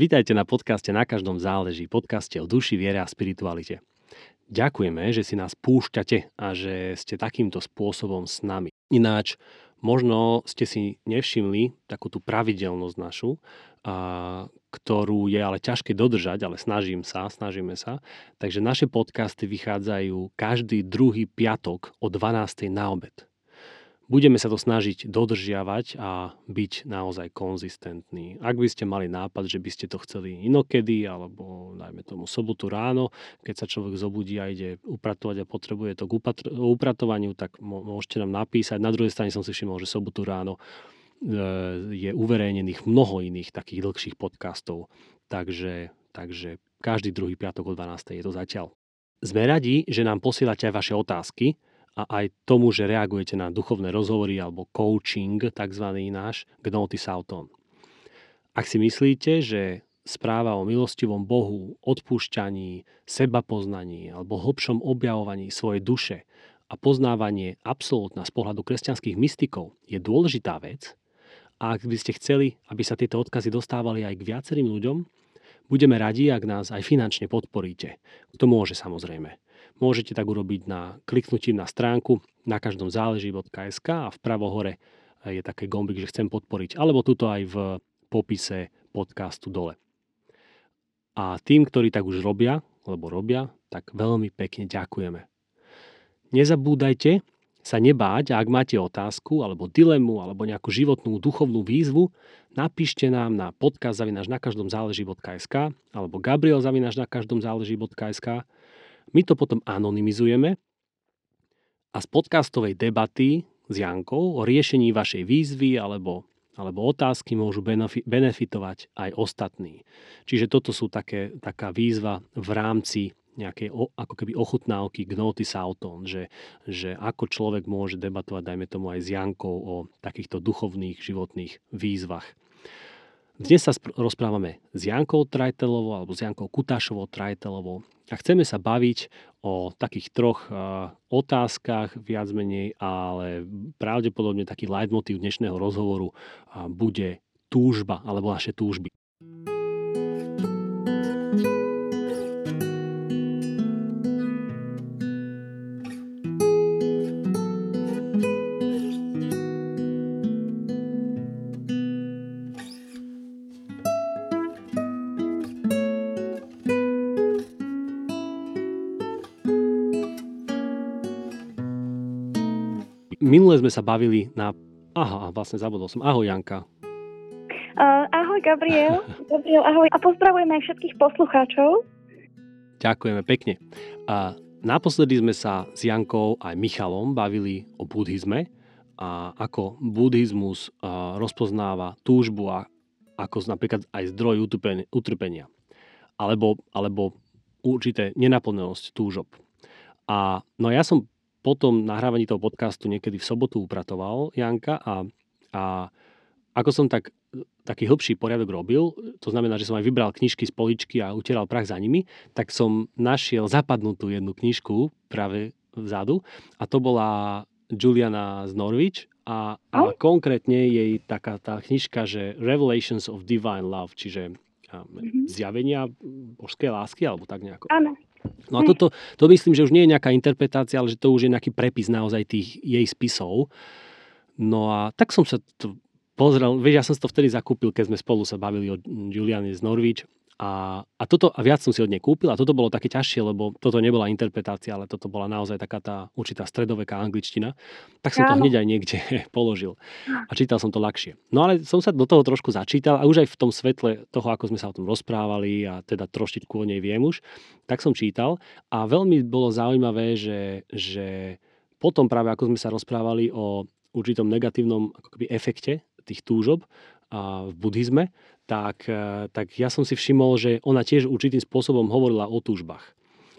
Vítajte na podcaste Na každom záleží, podcaste o duši, viere a spiritualite. Ďakujeme, že si nás púšťate a že ste takýmto spôsobom s nami. Ináč, možno ste si nevšimli takú tú pravidelnosť našu, a, ktorú je ale ťažké dodržať, ale snažím sa, snažíme sa. Takže naše podcasty vychádzajú každý druhý piatok o 12. na obed budeme sa to snažiť dodržiavať a byť naozaj konzistentní. Ak by ste mali nápad, že by ste to chceli inokedy, alebo dajme tomu sobotu ráno, keď sa človek zobudí a ide upratovať a potrebuje to k upratovaniu, tak môžete nám napísať. Na druhej strane som si všimol, že sobotu ráno e, je uverejnených mnoho iných takých dlhších podcastov. Takže, takže každý druhý piatok o 12. je to zatiaľ. Sme radi, že nám posielate aj vaše otázky, a aj tomu, že reagujete na duchovné rozhovory alebo coaching, tzv. náš, Gnoti Sauton. Ak si myslíte, že správa o milostivom Bohu, odpúšťaní, sebapoznaní alebo hlbšom objavovaní svojej duše a poznávanie absolútna z pohľadu kresťanských mystikov je dôležitá vec a ak by ste chceli, aby sa tieto odkazy dostávali aj k viacerým ľuďom, budeme radi, ak nás aj finančne podporíte. To môže samozrejme. Môžete tak urobiť na kliknutím na stránku na každom záleží.sk a vpravo hore je také gombik, že chcem podporiť, alebo tuto aj v popise podcastu dole. A tým, ktorí tak už robia, alebo robia, tak veľmi pekne ďakujeme. Nezabúdajte sa nebáť, ak máte otázku, alebo dilemu, alebo nejakú životnú duchovnú výzvu, napíšte nám na podcast zavinaš na každom záleží.sk alebo gabriel zavinaš na každom záleží.sk my to potom anonymizujeme a z podcastovej debaty s Jankou o riešení vašej výzvy alebo, alebo otázky môžu benefitovať aj ostatní. Čiže toto sú také, taká výzva v rámci nejakej ako keby ochutnávky Gnoty Sauton, že, že ako človek môže debatovať, dajme tomu aj s Jankou o takýchto duchovných životných výzvach. Dnes sa rozprávame s Jankou Trajtelovou alebo s Jankou Kutášovou Trajtelovou a chceme sa baviť o takých troch uh, otázkach viac menej, ale pravdepodobne taký leitmotiv dnešného rozhovoru uh, bude túžba alebo naše túžby. Minule sme sa bavili na... Aha, vlastne zabudol som. Ahoj, Janka. Uh, ahoj, Gabriel. Gabriel, ahoj. A pozdravujeme aj všetkých poslucháčov. Ďakujeme pekne. A naposledy sme sa s Jankou aj Michalom bavili o buddhizme a ako buddhizmus rozpoznáva túžbu a ako napríklad aj zdroj utrpenia. Alebo, alebo určité nenaplnenosť túžob. A no ja som po tom nahrávaní toho podcastu niekedy v sobotu upratoval Janka a, a ako som tak, taký hĺbší poriadok robil, to znamená, že som aj vybral knižky z poličky a utieral prach za nimi, tak som našiel zapadnutú jednu knižku práve vzadu a to bola Juliana z Norwich a, a konkrétne jej taká tá knižka, že Revelations of Divine Love, čiže mm-hmm. zjavenia božskej lásky, alebo tak nejako. Áno. No a toto, to myslím, že už nie je nejaká interpretácia, ale že to už je nejaký prepis naozaj tých jej spisov. No a tak som sa to pozrel, vieš, ja som si to vtedy zakúpil, keď sme spolu sa bavili o Juliane z Norwich a, a, toto, a viac som si od nej kúpil a toto bolo také ťažšie, lebo toto nebola interpretácia, ale toto bola naozaj taká tá určitá stredoveká angličtina. Tak som to hneď aj niekde položil a čítal som to ľahšie. No ale som sa do toho trošku začítal a už aj v tom svetle toho, ako sme sa o tom rozprávali a teda trošičku o nej viem už, tak som čítal a veľmi bolo zaujímavé, že, že potom práve ako sme sa rozprávali o určitom negatívnom akoby efekte tých túžob a v buddhizme, tak, e, tak ja som si všimol, že ona tiež určitým spôsobom hovorila o túžbách.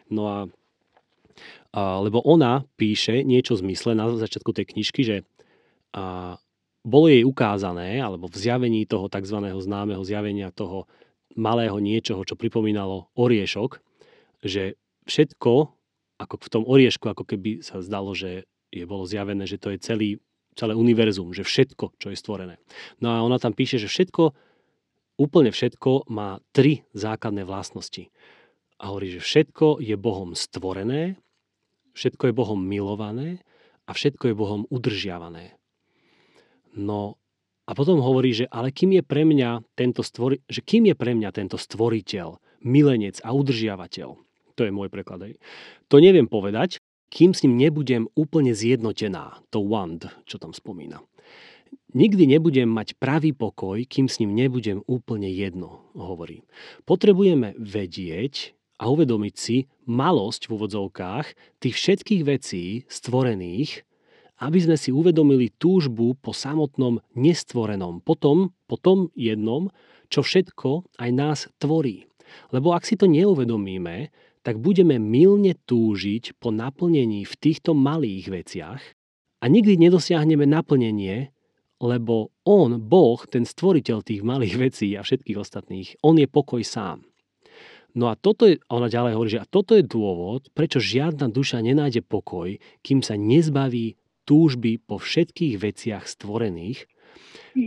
No a, a lebo ona píše niečo zmysle na začiatku tej knižky, že a, bolo jej ukázané, alebo v zjavení toho tzv. známeho zjavenia toho malého niečoho, čo pripomínalo oriešok, že všetko, ako v tom oriešku, ako keby sa zdalo, že je bolo zjavené, že to je celý, celé univerzum, že všetko, čo je stvorené. No a ona tam píše, že všetko úplne všetko má tri základné vlastnosti. A hovorí, že všetko je Bohom stvorené, všetko je Bohom milované a všetko je Bohom udržiavané. No a potom hovorí, že ale kým je pre mňa tento stvori, že kým je pre mňa tento stvoriteľ, milenec a udržiavateľ. To je môj preklad. Aj. To neviem povedať, kým s ním nebudem úplne zjednotená, to wand, čo tam spomína. Nikdy nebudem mať pravý pokoj, kým s ním nebudem úplne jedno, hovorí. Potrebujeme vedieť a uvedomiť si malosť v úvodzovkách tých všetkých vecí stvorených, aby sme si uvedomili túžbu po samotnom nestvorenom, potom, po tom jednom, čo všetko aj nás tvorí. Lebo ak si to neuvedomíme, tak budeme milne túžiť po naplnení v týchto malých veciach a nikdy nedosiahneme naplnenie, lebo on, Boh, ten stvoriteľ tých malých vecí a všetkých ostatných, on je pokoj sám. No a toto je, ona ďalej hovorí, že a toto je dôvod, prečo žiadna duša nenájde pokoj, kým sa nezbaví túžby po všetkých veciach stvorených.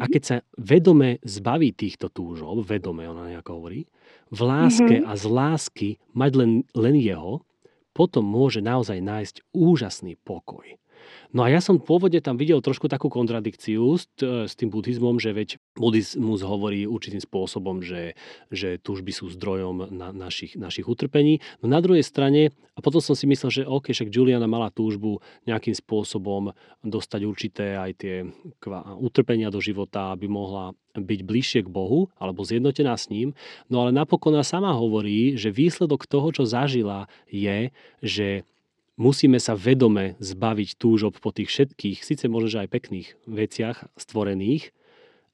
A keď sa vedome zbaví týchto túžob, vedome ona nejako hovorí, v láske mm-hmm. a z lásky mať len, len jeho, potom môže naozaj nájsť úžasný pokoj. No a ja som v pôvode tam videl trošku takú kontradikciu s, s tým buddhizmom, že veď buddhizmus hovorí určitým spôsobom, že, že túžby sú zdrojom na, našich, našich utrpení. No na druhej strane, a potom som si myslel, že OK, však Juliana mala túžbu nejakým spôsobom dostať určité aj tie kva, utrpenia do života, aby mohla byť bližšie k Bohu alebo zjednotená s ním. No ale napokon ona sama hovorí, že výsledok toho, čo zažila, je, že musíme sa vedome zbaviť túžob po tých všetkých, síce možno, že aj pekných veciach stvorených,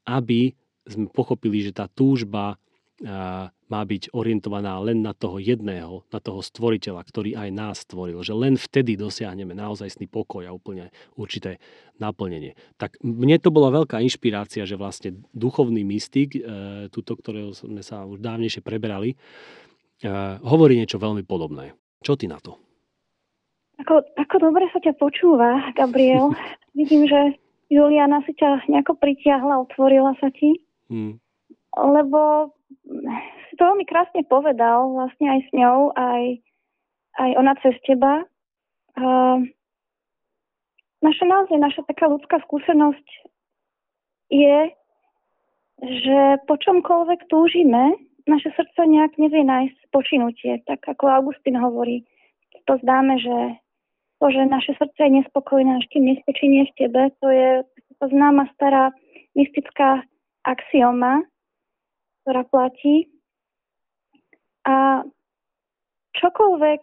aby sme pochopili, že tá túžba má byť orientovaná len na toho jedného, na toho stvoriteľa, ktorý aj nás stvoril. Že len vtedy dosiahneme naozajstný pokoj a úplne určité naplnenie. Tak mne to bola veľká inšpirácia, že vlastne duchovný mystik, e, túto, ktorého sme sa už dávnejšie preberali, e, hovorí niečo veľmi podobné. Čo ty na to? Ako, ako dobre sa ťa počúva, Gabriel. Vidím, že Juliana si ťa nejako pritiahla, otvorila sa ti. Hmm. Lebo si to veľmi krásne povedal, vlastne aj s ňou, aj, aj ona cez teba. Uh, naša naozaj, naša taká ľudská skúsenosť je, že po čomkoľvek túžime, naše srdce nejak nevie nájsť spočinutie. Tak ako Augustín hovorí, to zdáme, že to, že naše srdce je nespokojné, až kým nespečenie v tebe, to je to známa stará mystická axioma, ktorá platí. A čokoľvek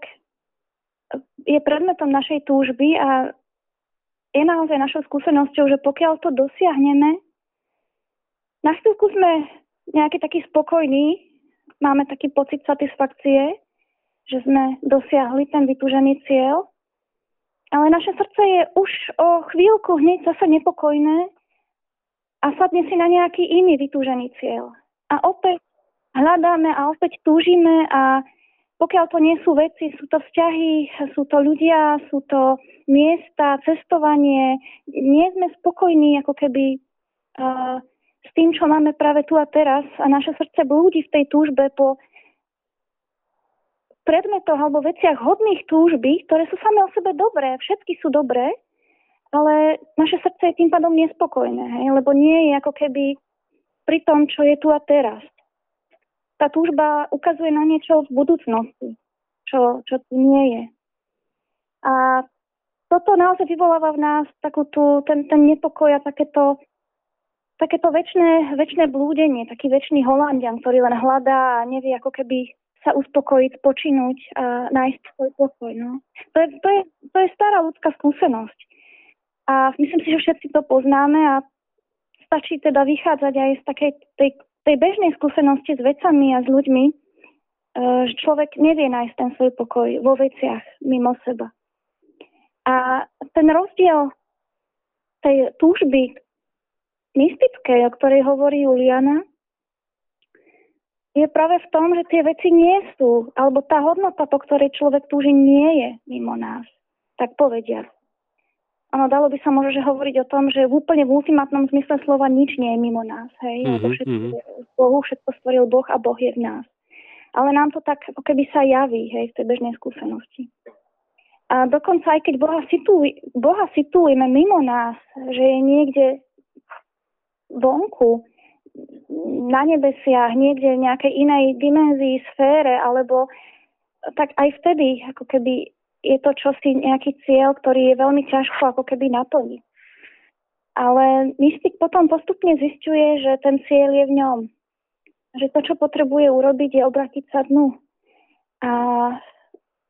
je predmetom našej túžby a je naozaj našou skúsenosťou, že pokiaľ to dosiahneme, na chvíľku sme nejaký taký spokojný, máme taký pocit satisfakcie, že sme dosiahli ten vytúžený cieľ, ale naše srdce je už o chvíľku hneď zase nepokojné a sadne si na nejaký iný vytúžený cieľ. A opäť hľadáme a opäť túžime a pokiaľ to nie sú veci, sú to vzťahy, sú to ľudia, sú to miesta, cestovanie, nie sme spokojní ako keby uh, s tým, čo máme práve tu a teraz a naše srdce blúdi v tej túžbe po predmetoch alebo veciach hodných túžby, ktoré sú same o sebe dobré, všetky sú dobré, ale naše srdce je tým pádom nespokojné, hej? lebo nie je ako keby pri tom, čo je tu a teraz. Tá túžba ukazuje na niečo v budúcnosti, čo, čo tu nie je. A toto naozaj vyvoláva v nás takú tú, ten, ten nepokoj a takéto, takéto väčšie blúdenie, taký väčší holandian, ktorý len hľadá a nevie ako keby sa uspokojiť, počinúť a nájsť svoj pokoj. No. To, je, to, je, to je stará ľudská skúsenosť. A myslím si, že všetci to poznáme a stačí teda vychádzať aj z takej tej, tej bežnej skúsenosti s vecami a s ľuďmi, e, že človek nevie nájsť ten svoj pokoj vo veciach mimo seba. A ten rozdiel tej túžby mystickej, o ktorej hovorí Juliana, je práve v tom, že tie veci nie sú, alebo tá hodnota, po ktorej človek túži, nie je mimo nás. Tak povedia. Ono dalo by sa možno že hovoriť o tom, že v úplne v ultimátnom zmysle slova nič nie je mimo nás. Hej? Mm-hmm. Všetko, mm-hmm. Bohu všetko stvoril Boh a Boh je v nás. Ale nám to tak ako keby sa javí hej, v tej bežnej skúsenosti. A dokonca aj keď Boha, situj, Boha situujeme mimo nás, že je niekde vonku, na nebesiach, niekde v nejakej inej dimenzii, sfére, alebo tak aj vtedy ako keby je to čosi, nejaký cieľ, ktorý je veľmi ťažko ako keby naplniť. Ale mystik potom postupne zistuje, že ten cieľ je v ňom. Že to, čo potrebuje urobiť, je obratiť sa dnu a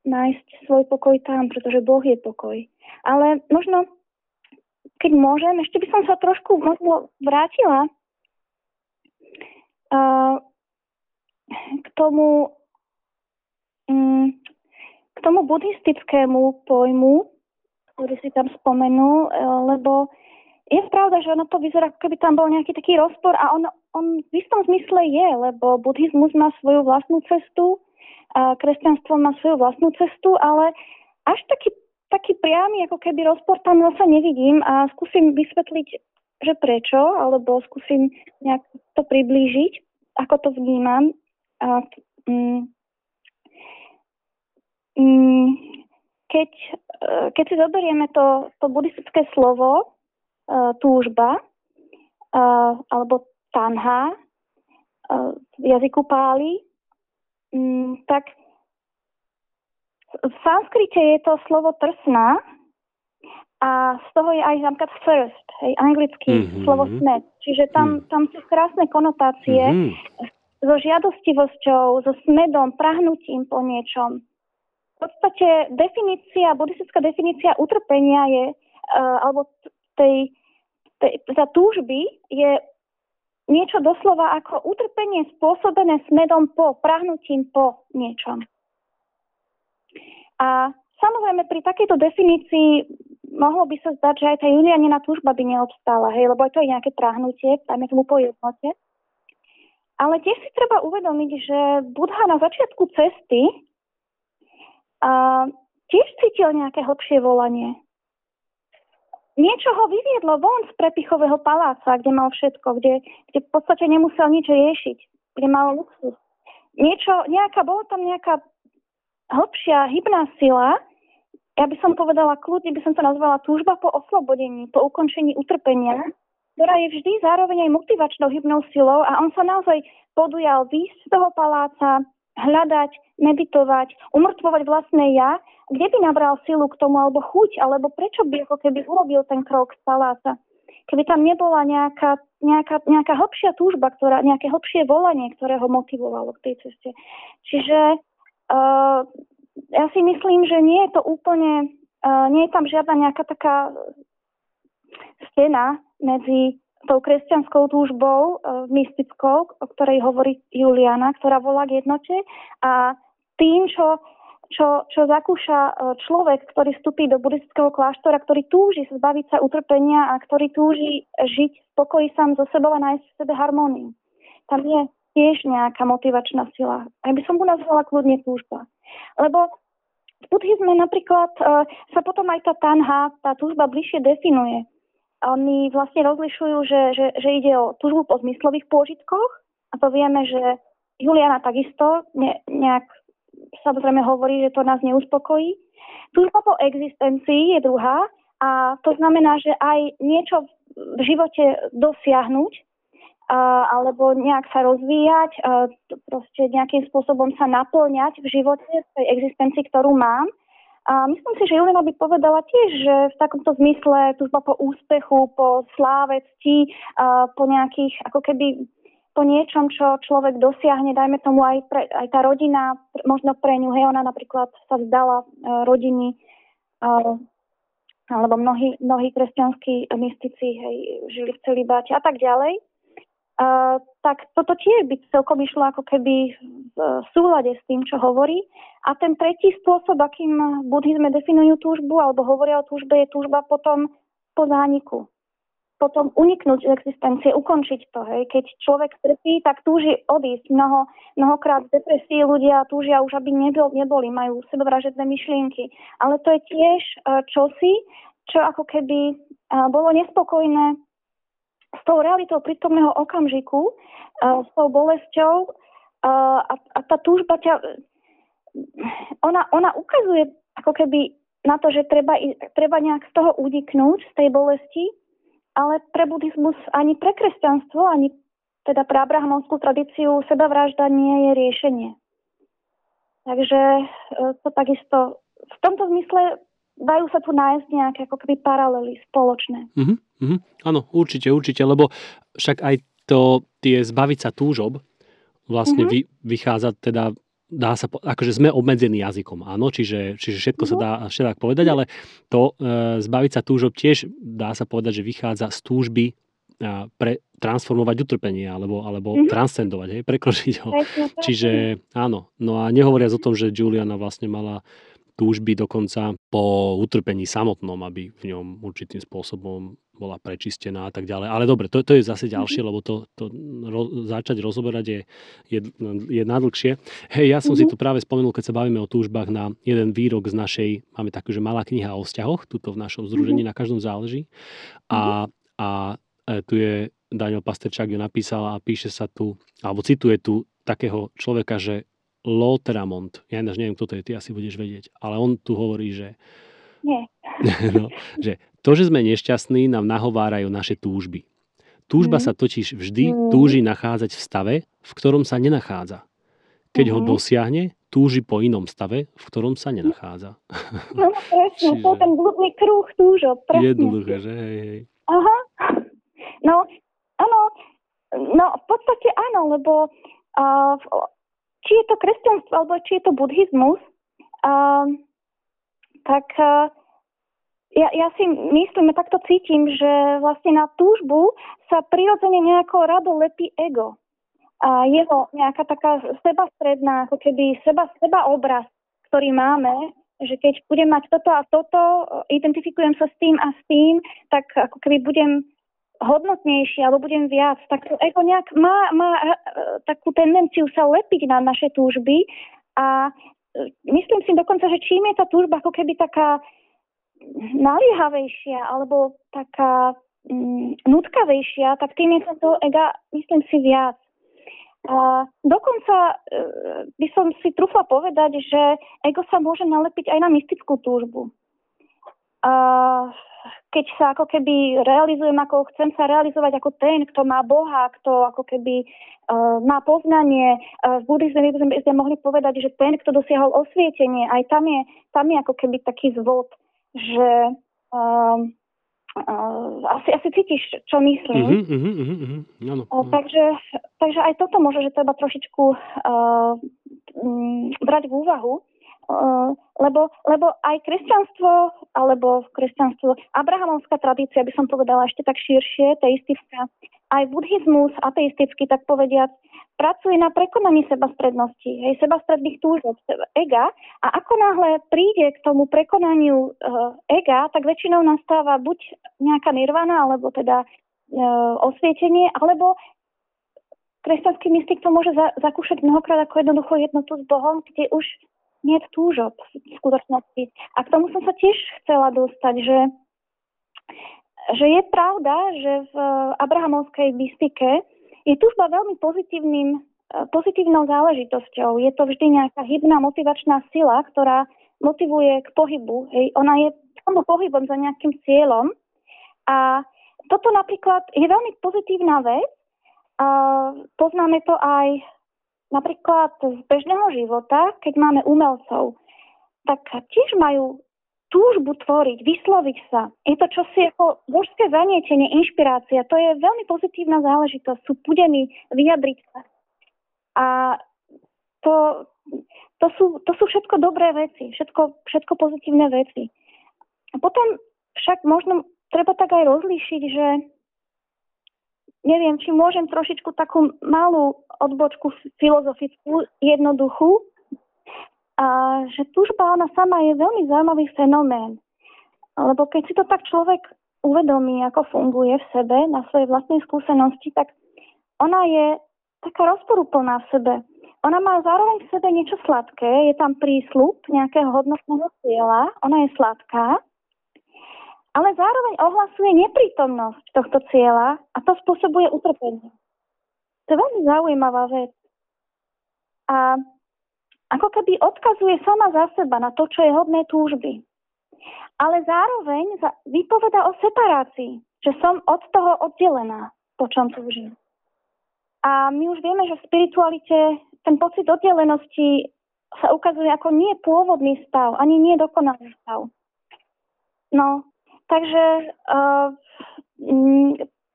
nájsť svoj pokoj tam, pretože Boh je pokoj. Ale možno, keď môžem, ešte by som sa trošku možno vrátila k tomu, mm, k tomu buddhistickému pojmu, ktorý si tam spomenul, e, lebo je pravda, že ono to vyzerá, ako keby tam bol nejaký taký rozpor a on, on v istom zmysle je, lebo buddhizmus má svoju vlastnú cestu, a kresťanstvo má svoju vlastnú cestu, ale až taký, taký priamy ako keby rozpor tam zase nevidím a skúsim vysvetliť že prečo, alebo skúsim nejak to priblížiť, ako to vnímam. A, mm, mm, keď, e, keď si zoberieme to, to buddhistické slovo uh, túžba uh, alebo tanha uh, v jazyku páli, um, tak v sanskrite je to slovo trsná, a z toho je aj napríklad first, hej, anglicky mm-hmm. slovo smet. Čiže tam, mm. tam sú krásne konotácie mm-hmm. so žiadostivosťou, so smedom, prahnutím po niečom. V podstate definícia, buddhistická definícia utrpenia je, uh, alebo tej, tej, za túžby je niečo doslova ako utrpenie spôsobené smedom po, prahnutím po niečom. A samozrejme pri takejto definícii mohlo by sa zdať, že aj tá Julianina túžba by neobstála, hej, lebo aj to je nejaké trahnutie, dajme tomu po jednote. Ale tiež si treba uvedomiť, že Budha na začiatku cesty a, tiež cítil nejaké hlbšie volanie. Niečo ho vyviedlo von z prepichového paláca, kde mal všetko, kde, kde v podstate nemusel nič riešiť, kde mal luxus. Niečo, nejaká, bolo tam nejaká hlbšia hybná sila, ja by som povedala, kľudne by som to nazvala túžba po oslobodení, po ukončení utrpenia, ktorá je vždy zároveň aj motivačnou hybnou silou a on sa naozaj podujal výjsť z toho paláca, hľadať, meditovať, umrtvovať vlastné ja, kde by nabral silu k tomu, alebo chuť, alebo prečo by ako keby urobil ten krok z paláca. Keby tam nebola nejaká, nejaká, nejaká hlbšia túžba, ktorá, nejaké hlbšie volanie, ktoré ho motivovalo k tej ceste. Čiže uh, ja si myslím, že nie je to úplne, uh, nie je tam žiadna nejaká taká stena medzi tou kresťanskou túžbou uh, mystickou, o ktorej hovorí Juliana, ktorá volá k jednote a tým, čo, čo, čo zakúša uh, človek, ktorý vstupí do buddhistického kláštora, ktorý túži zbaviť sa utrpenia a ktorý túži žiť v pokoji sám so sebou a nájsť v sebe harmóniu. Tam je tiež nejaká motivačná sila. Aj by som mu nazvala kľudne túžba. Lebo v buddhizme napríklad uh, sa potom aj tá tanha, tá túžba bližšie definuje. Oni vlastne rozlišujú, že, že, že ide o túžbu po zmyslových pôžitkoch a to vieme, že Juliana takisto ne, nejak samozrejme hovorí, že to nás neuspokojí. Túžba po existencii je druhá a to znamená, že aj niečo v živote dosiahnuť alebo nejak sa rozvíjať, proste nejakým spôsobom sa naplňať v živote, v tej existencii, ktorú mám. A myslím si, že Julina by povedala tiež, že v takomto zmysle túžba po úspechu, po sláve, cti, po nejakých, ako keby po niečom, čo človek dosiahne, dajme tomu aj, pre, aj tá rodina, možno pre ňu, hej, ona napríklad sa vzdala rodiny, alebo mnohí, mnohí kresťanskí mystici hej, žili v celibáte a tak ďalej. Tak toto tiež by celkom išlo ako keby v súlade s tým, čo hovorí. A ten tretí spôsob, akým buddhizme definujú túžbu alebo hovoria o túžbe, je túžba potom po zániku. Potom uniknúť z existencie, ukončiť to. Hej. Keď človek trpí, tak túži odísť. Mnoho, mnohokrát v depresii ľudia túžia už, aby nebol, neboli, majú sebevražedné myšlienky. Ale to je tiež uh, čosi, čo ako keby bolo nespokojné s tou realitou prítomného okamžiku, s tou bolesťou a, a tá túžba ťa, ona, ona ukazuje ako keby na to, že treba, treba nejak z toho udiknúť, z tej bolesti, ale pre buddhizmus ani pre kresťanstvo, ani teda pre abrahamovskú tradíciu sebavražda nie je riešenie. Takže e, to takisto v tomto zmysle dajú sa tu nájsť nejaké ako keby paralely spoločné. Uh-huh, uh-huh. Áno, určite, určite, lebo však aj to tie zbaviť sa túžob vlastne uh-huh. vy, vychádza teda dá sa, akože sme obmedzení jazykom, áno, čiže, čiže všetko uh-huh. sa dá všetko povedať, ale to e, zbaviť sa túžob tiež dá sa povedať, že vychádza z túžby a pre, transformovať utrpenie alebo, alebo mm-hmm. transcendovať, hej, prekročiť ho. Čiže áno, no a nehovoriac o tom, že Juliana vlastne mala túžby dokonca po utrpení samotnom, aby v ňom určitým spôsobom bola prečistená a tak ďalej. Ale dobre, to, to je zase ďalšie, mm-hmm. lebo to, to ro, začať rozoberať je, je, je nadlhšie. Hej, ja som mm-hmm. si tu práve spomenul, keď sa bavíme o túžbách na jeden výrok z našej, máme takú, že malá kniha o vzťahoch, tuto v našom združení mm-hmm. na každom záleží. A, a e, tu je Daniel Pasterčák ju napísal a píše sa tu, alebo cituje tu takého človeka, že Loteramont. Ja ináč neviem, kto to je, ty asi budeš vedieť. Ale on tu hovorí, že... Nie. no, že to, že sme nešťastní, nám nahovárajú naše túžby. Túžba mm. sa totiž vždy mm. túži nachádzať v stave, v ktorom sa nenachádza. Keď mm. ho mhm. dosiahne, túži po inom stave, v ktorom sa nenachádza. No, presne, Čiže... to ten blúdny kruh túžob. Jednoduché, že hej, hej. Aha. No, áno, no v podstate áno, lebo uh, či je to kresťanstvo alebo či je to buddhizmus, uh, tak uh, ja, ja si myslím, ja takto cítim, že vlastne na túžbu sa prirodzene nejako rado lepí ego. A jeho nejaká taká sebastredná, ako keby seba, seba obraz, ktorý máme, že keď budem mať toto a toto, identifikujem sa s tým a s tým, tak ako keby budem hodnotnejšie alebo budem viac, tak to ego nejak má, má e, takú tendenciu sa lepiť na naše túžby a e, myslím si dokonca, že čím je tá túžba ako keby taká naliehavejšia alebo taká mm, nutkavejšia, tak tým je toho ega, myslím si, viac. A dokonca e, by som si trúfla povedať, že ego sa môže nalepiť aj na mystickú túžbu. Keď sa ako keby realizujem, ako chcem sa realizovať ako ten, kto má Boha, kto ako keby uh, má poznanie. Uh, v buddhizme by sme, mohli povedať, že ten, kto dosiahol osvietenie, aj tam je, tam je ako keby taký zvod, že uh, uh, asi, asi cítiš, čo myslím. Uh-huh, uh-huh, uh-huh. Ano, uh, takže, takže aj toto môže, že treba trošičku uh, um, brať v úvahu. Uh, lebo, lebo aj kresťanstvo, alebo kresťanstvo, abrahamovská tradícia, by som povedala ešte tak širšie, teistická, aj buddhizmus ateistický, tak povediac, pracuje na prekonaní sebastrednosti, hej, sebastredných túžob, ega. A ako náhle príde k tomu prekonaniu uh, ega, tak väčšinou nastáva buď nejaká nirvana, alebo teda uh, osvietenie, alebo kresťanský mystik to môže za, zakúšať mnohokrát ako jednoducho jednotu s Bohom, kde už nie túžob v skutočnosti. A k tomu som sa tiež chcela dostať, že, že je pravda, že v abrahamovskej mystike je túžba veľmi pozitívnym, pozitívnou záležitosťou. Je to vždy nejaká hybná motivačná sila, ktorá motivuje k pohybu. Hej. Ona je tomu pohybom za nejakým cieľom. A toto napríklad je veľmi pozitívna vec. A poznáme to aj napríklad z bežného života, keď máme umelcov, tak tiež majú túžbu tvoriť, vysloviť sa. Je to čosi ako božské zanietenie, inšpirácia. To je veľmi pozitívna záležitosť. Sú pudení vyjadriť sa. A to, to, sú, to sú všetko dobré veci, všetko, všetko pozitívne veci. A potom však možno treba tak aj rozlíšiť, že neviem, či môžem trošičku takú malú odbočku filozofickú, jednoduchú, a že túžba ona sama je veľmi zaujímavý fenomén. Lebo keď si to tak človek uvedomí, ako funguje v sebe, na svojej vlastnej skúsenosti, tak ona je taká rozporúplná v sebe. Ona má zároveň v sebe niečo sladké, je tam prísľub nejakého hodnotného cieľa, ona je sladká, ale zároveň ohlasuje neprítomnosť tohto cieľa a to spôsobuje utrpenie. To je veľmi zaujímavá vec. A ako keby odkazuje sama za seba na to, čo je hodné túžby. Ale zároveň vypoveda o separácii, že som od toho oddelená, po čom túžim. A my už vieme, že v spiritualite ten pocit oddelenosti sa ukazuje ako nie pôvodný stav, ani nie dokonalý stav. No, takže uh,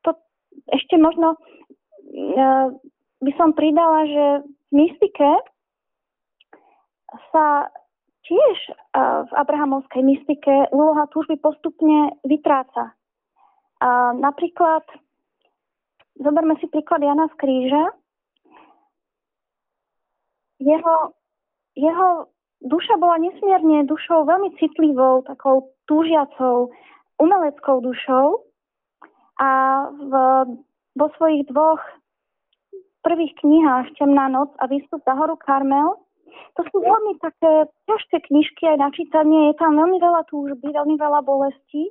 to ešte možno uh, by som pridala, že v mystike sa tiež uh, v abrahamovskej mystike úloha túžby postupne vytráca. Uh, napríklad, zoberme si príklad Jana z kríža. Jeho jeho duša bola nesmierne dušou veľmi citlivou, takou túžiacou, umeleckou dušou a v, vo svojich dvoch prvých knihách Temná noc a Výstup za horu Karmel to sú veľmi také ťažké knižky aj na čítanie. Je tam veľmi veľa túžby, veľmi veľa bolesti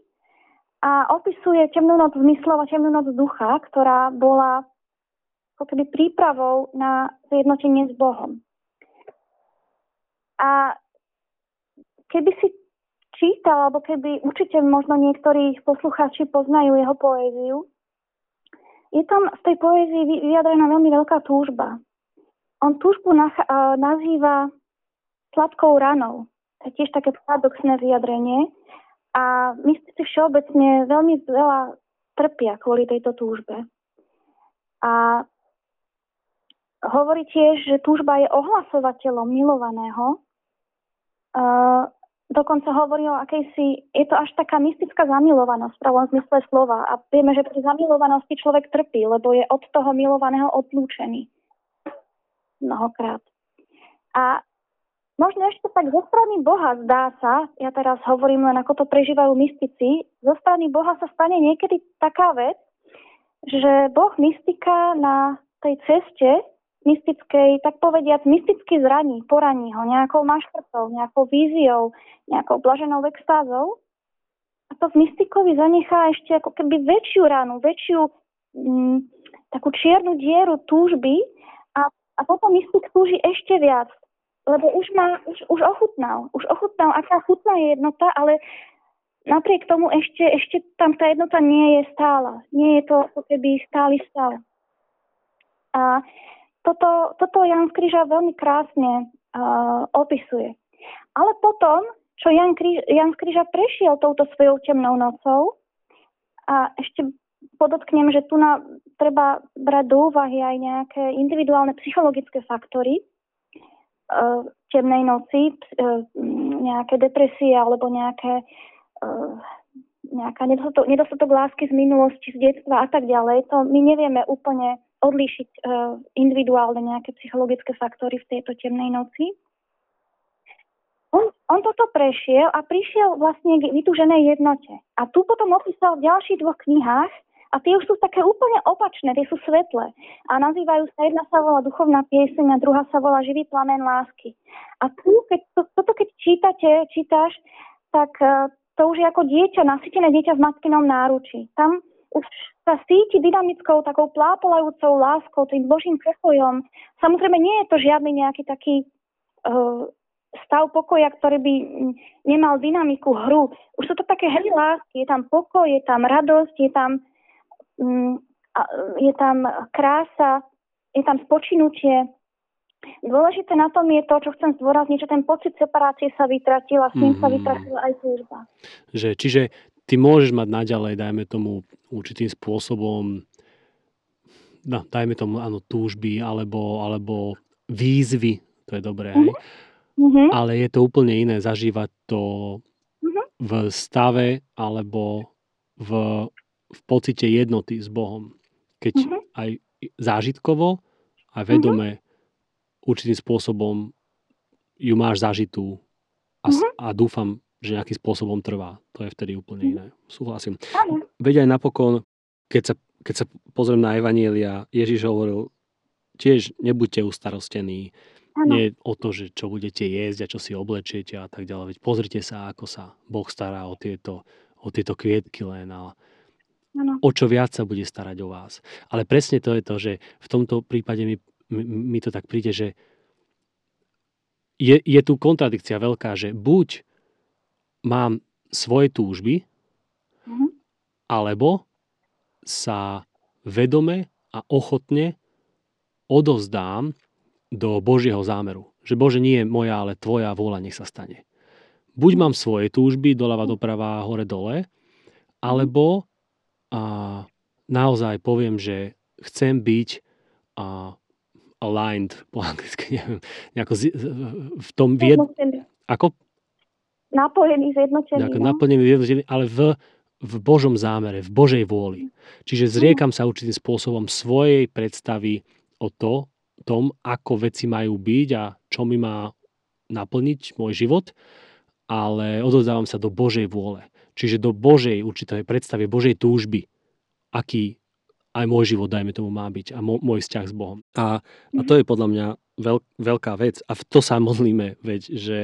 a opisuje temnú noc zmyslov a temnú noc ducha, ktorá bola ako keby prípravou na zjednotenie s Bohom. A keby si čítal, alebo keby určite možno niektorí poslucháči poznajú jeho poéziu, je tam v tej poézii vyjadrená veľmi veľká túžba. On túžbu nach- nazýva sladkou ranou. To je tiež také paradoxné vyjadrenie. A mystici všeobecne veľmi veľa trpia kvôli tejto túžbe. A hovorí tiež, že túžba je ohlasovateľom milovaného dokonca hovorí o akejsi, je to až taká mystická zamilovanosť v pravom zmysle slova. A vieme, že pri zamilovanosti človek trpí, lebo je od toho milovaného odlúčený. Mnohokrát. A možno ešte tak zo strany Boha zdá sa, ja teraz hovorím len ako to prežívajú mystici, zo strany Boha sa stane niekedy taká vec, že Boh mystika na tej ceste mystickej, tak povediať, mysticky zraní, poraní ho nejakou maškrtou, nejakou víziou, nejakou blaženou extázou. A to v mystikovi zanechá ešte ako keby väčšiu ranu, väčšiu mm, takú čiernu dieru túžby a, a potom mystik túži ešte viac, lebo už, má, už, už ochutnal, už ochutnal, aká chutná je jednota, ale napriek tomu ešte, ešte tam tá jednota nie je stála. Nie je to ako keby stály stav. A toto, toto Jan Kríža veľmi krásne uh, opisuje. Ale potom, čo Jan, Kríž, Jan Kríža prešiel touto svojou temnou nocou, a ešte podotknem, že tu na, treba brať do úvahy aj nejaké individuálne psychologické faktory uh, temnej noci, uh, nejaké depresie alebo nejaké uh, nejaká nedostatok, nedostatok lásky z minulosti, z detstva a tak ďalej. To my nevieme úplne odlíšiť uh, individuálne nejaké psychologické faktory v tejto temnej noci. On, on toto prešiel a prišiel vlastne k vytúženej jednote. A tu potom opísal v ďalších dvoch knihách a tie už sú také úplne opačné, tie sú svetlé. A nazývajú sa, jedna sa volá duchovná pieseň a druhá sa volá živý plamen lásky. A tu, keď, to, toto keď čítate, čítaš, tak uh, to už je ako dieťa, nasytené dieťa v matkinom náručí. Tam už sa síti dynamickou, takou plápolajúcou láskou, tým božím prekojom. Samozrejme, nie je to žiadny nejaký taký uh, stav pokoja, ktorý by nemal dynamiku hru. Už sú to také hry lásky. Je tam pokoj, je tam radosť, je tam, um, je tam krása, je tam spočinutie. Dôležité na tom je to, čo chcem zdôrazniť, že ten pocit separácie sa vytratil a s ním mm. sa mhm. vytratila aj služba. Že, čiže ty môžeš mať naďalej, dajme tomu, určitým spôsobom, no, dajme tomu, áno, túžby alebo, alebo výzvy, to je dobré, mm-hmm. Ale je to úplne iné zažívať to mm-hmm. v stave alebo v, v pocite jednoty s Bohom. Keď mm-hmm. aj zážitkovo a vedome mm-hmm. určitým spôsobom ju máš zažitú a, mm-hmm. a dúfam, že nejakým spôsobom trvá. To je vtedy úplne iné. Súhlasím. Veď aj napokon, keď sa, keď sa pozriem na Evanielia, Ježiš hovoril, tiež nebuďte ustarostení, ano. nie o to, že čo budete jesť a čo si oblečiete a tak ďalej. Veď pozrite sa, ako sa Boh stará o tieto, o tieto kvietky len a ano. o čo viac sa bude starať o vás. Ale presne to je to, že v tomto prípade mi, mi, mi to tak príde, že je, je tu kontradikcia veľká, že buď mám svoje túžby, mm-hmm. alebo sa vedome a ochotne odovzdám do Božieho zámeru. Že Bože, nie je moja, ale tvoja vôľa nech sa stane. Buď mám svoje túžby, doľava, doprava, hore, dole, alebo a, naozaj poviem, že chcem byť a, aligned, po anglicky, neviem, nejako z, v tom... Vied... Ako? Napojený, zjednotený. Nejako no? naplnený, ale v, v Božom zámere, v Božej vôli. Čiže zriekam sa určitým spôsobom svojej predstavy o to, tom, ako veci majú byť a čo mi má naplniť môj život, ale odozdávam sa do Božej vôle. Čiže do Božej určitej predstavy, Božej túžby, aký aj môj život, dajme tomu, má byť a môj vzťah s Bohom. A, a to je podľa mňa veľ, veľká vec. A v to sa modlíme, veď, že,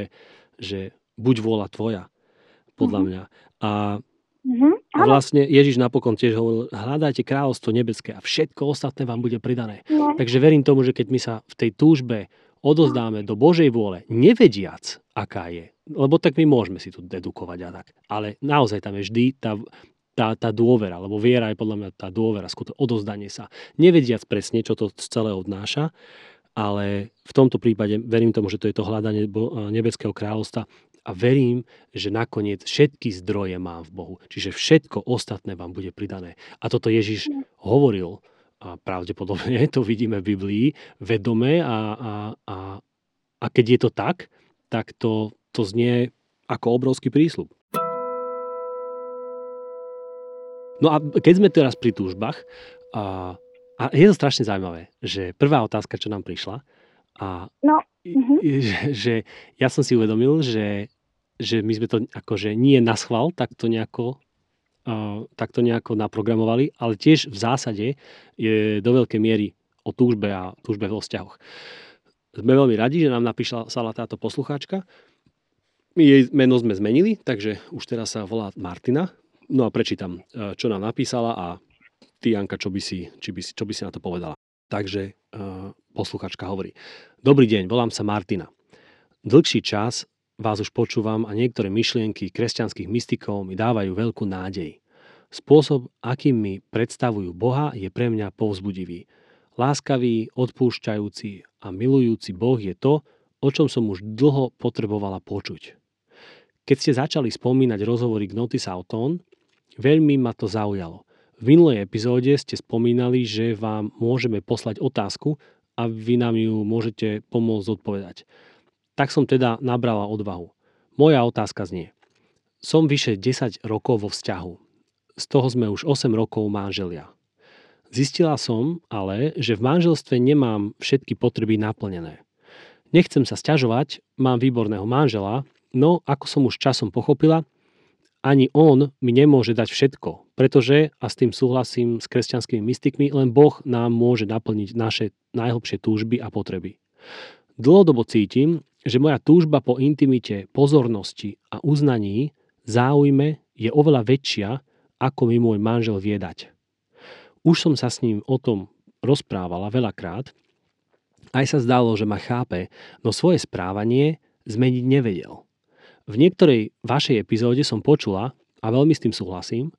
že buď vôľa tvoja, podľa mm-hmm. mňa. A Mm-hmm. A vlastne Ježiš napokon tiež hovoril, hľadajte kráľovstvo nebeské a všetko ostatné vám bude pridané. No. Takže verím tomu, že keď my sa v tej túžbe odozdáme do Božej vôle, nevediac, aká je, lebo tak my môžeme si tu dedukovať a tak, ale naozaj tam je vždy tá, tá, tá dôvera, lebo viera je podľa mňa tá dôvera, skuto odozdanie sa. Nevediac presne, čo to celé odnáša, ale v tomto prípade verím tomu, že to je to hľadanie nebeského kráľovstva a verím, že nakoniec všetky zdroje mám v Bohu. Čiže všetko ostatné vám bude pridané. A toto Ježiš hovoril a pravdepodobne to vidíme v Biblii, vedome a, a, a, a keď je to tak, tak to, to znie ako obrovský prísľub. No a keď sme teraz pri túžbách, a, a je to strašne zaujímavé, že prvá otázka, čo nám prišla, a no. že, že ja som si uvedomil, že že my sme to akože nie na schvál takto nejako, uh, takto nejako naprogramovali, ale tiež v zásade je do veľkej miery o túžbe a túžbe vo vzťahoch. Sme veľmi radi, že nám napísala táto poslucháčka. Jej meno sme zmenili, takže už teraz sa volá Martina. No a prečítam, čo nám napísala a ty, Janka, čo by si, či by čo by si na to povedala. Takže uh, posluchačka hovorí. Dobrý deň, volám sa Martina. Dlhší čas vás už počúvam a niektoré myšlienky kresťanských mystikov mi dávajú veľkú nádej. Spôsob, akým mi predstavujú Boha, je pre mňa povzbudivý. Láskavý, odpúšťajúci a milujúci Boh je to, o čom som už dlho potrebovala počuť. Keď ste začali spomínať rozhovory Gnoty Sauton, veľmi ma to zaujalo. V minulej epizóde ste spomínali, že vám môžeme poslať otázku a vy nám ju môžete pomôcť odpovedať. Tak som teda nabrala odvahu. Moja otázka znie. Som vyše 10 rokov vo vzťahu. Z toho sme už 8 rokov manželia. Zistila som ale, že v manželstve nemám všetky potreby naplnené. Nechcem sa sťažovať, mám výborného manžela, no ako som už časom pochopila, ani on mi nemôže dať všetko, pretože, a s tým súhlasím s kresťanskými mystikmi, len Boh nám môže naplniť naše najhlbšie túžby a potreby. Dlhodobo cítim, že moja túžba po intimite, pozornosti a uznaní, záujme je oveľa väčšia, ako mi môj manžel vie dať. Už som sa s ním o tom rozprávala veľakrát, aj sa zdalo, že ma chápe, no svoje správanie zmeniť nevedel. V niektorej vašej epizóde som počula, a veľmi s tým súhlasím,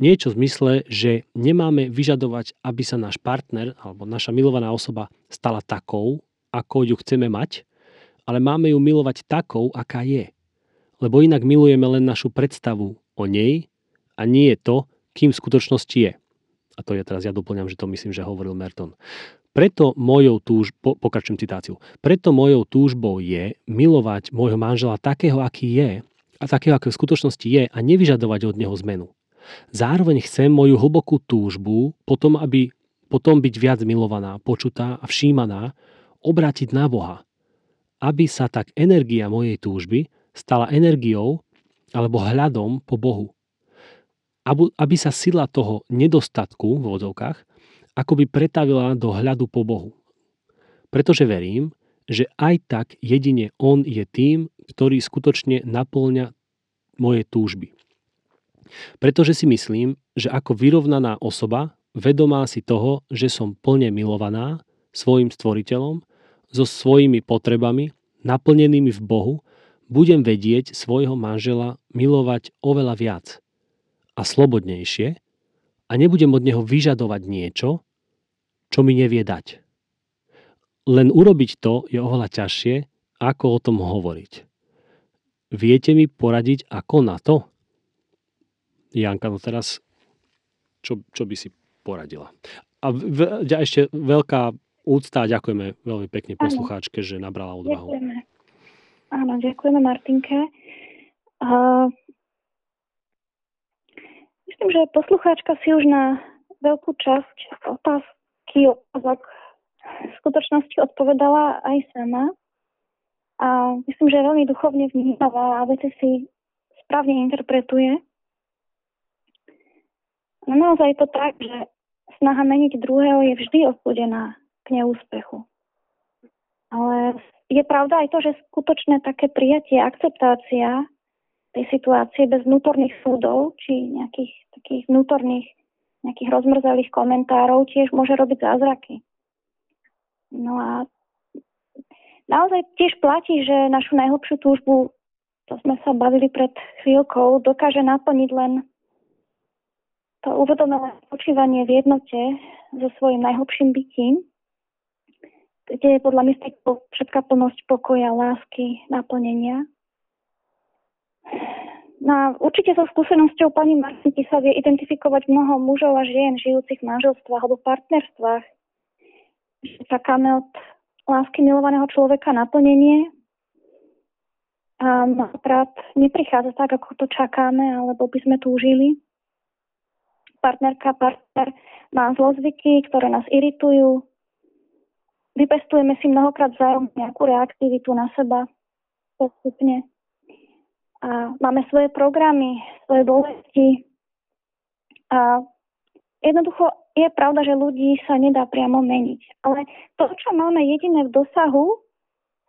niečo v zmysle, že nemáme vyžadovať, aby sa náš partner alebo naša milovaná osoba stala takou, ako ju chceme mať, ale máme ju milovať takou, aká je. Lebo inak milujeme len našu predstavu o nej a nie je to, kým v skutočnosti je. A to je teraz, ja doplňam, že to myslím, že hovoril Merton. Preto mojou túž, citáciu, preto mojou túžbou je milovať môjho manžela takého, aký je a takého, aký v skutočnosti je a nevyžadovať od neho zmenu. Zároveň chcem moju hlbokú túžbu potom, aby potom byť viac milovaná, počutá a všímaná, obrátiť na Boha aby sa tak energia mojej túžby stala energiou alebo hľadom po Bohu. Aby sa sila toho nedostatku v vodzovkách akoby pretavila do hľadu po Bohu. Pretože verím, že aj tak jedine On je tým, ktorý skutočne naplňa moje túžby. Pretože si myslím, že ako vyrovnaná osoba, vedomá si toho, že som plne milovaná svojim stvoriteľom, so svojimi potrebami, naplnenými v Bohu, budem vedieť svojho manžela milovať oveľa viac a slobodnejšie a nebudem od neho vyžadovať niečo, čo mi nevie dať. Len urobiť to je oveľa ťažšie, ako o tom hovoriť. Viete mi poradiť ako na to? Janka, no teraz čo, čo by si poradila? A v, ešte veľká úcta a ďakujeme veľmi pekne poslucháčke, že nabrala odvahu. Ďakujeme. Áno, ďakujeme Martinke. Uh, myslím, že poslucháčka si už na veľkú časť otázky, otázok v skutočnosti odpovedala aj sama. A myslím, že je veľmi duchovne vnímavá a veci si správne interpretuje. No naozaj to tak, že snaha meniť druhého je vždy odsudená k neúspechu. Ale je pravda aj to, že skutočné také prijatie, akceptácia tej situácie bez vnútorných súdov či nejakých takých vnútorných nejakých rozmrzelých komentárov tiež môže robiť zázraky. No a naozaj tiež platí, že našu najhlbšiu túžbu, to sme sa bavili pred chvíľkou, dokáže naplniť len to uvedomené počívanie v jednote so svojím najhlbším bytím, kde je podľa mystikov všetká plnosť pokoja, lásky, naplnenia. No určite so skúsenosťou pani Marcinky sa vie identifikovať mnoho mužov a žien žijúcich v manželstvách alebo partnerstvách. Čakáme od lásky milovaného človeka naplnenie a mnohokrát neprichádza tak, ako to čakáme, alebo by sme túžili partnerka, partner má zlozvyky, ktoré nás iritujú. Vypestujeme si mnohokrát vzájom nejakú reaktivitu na seba postupne. A máme svoje programy, svoje bolesti. A jednoducho je pravda, že ľudí sa nedá priamo meniť. Ale to, čo máme jediné v dosahu,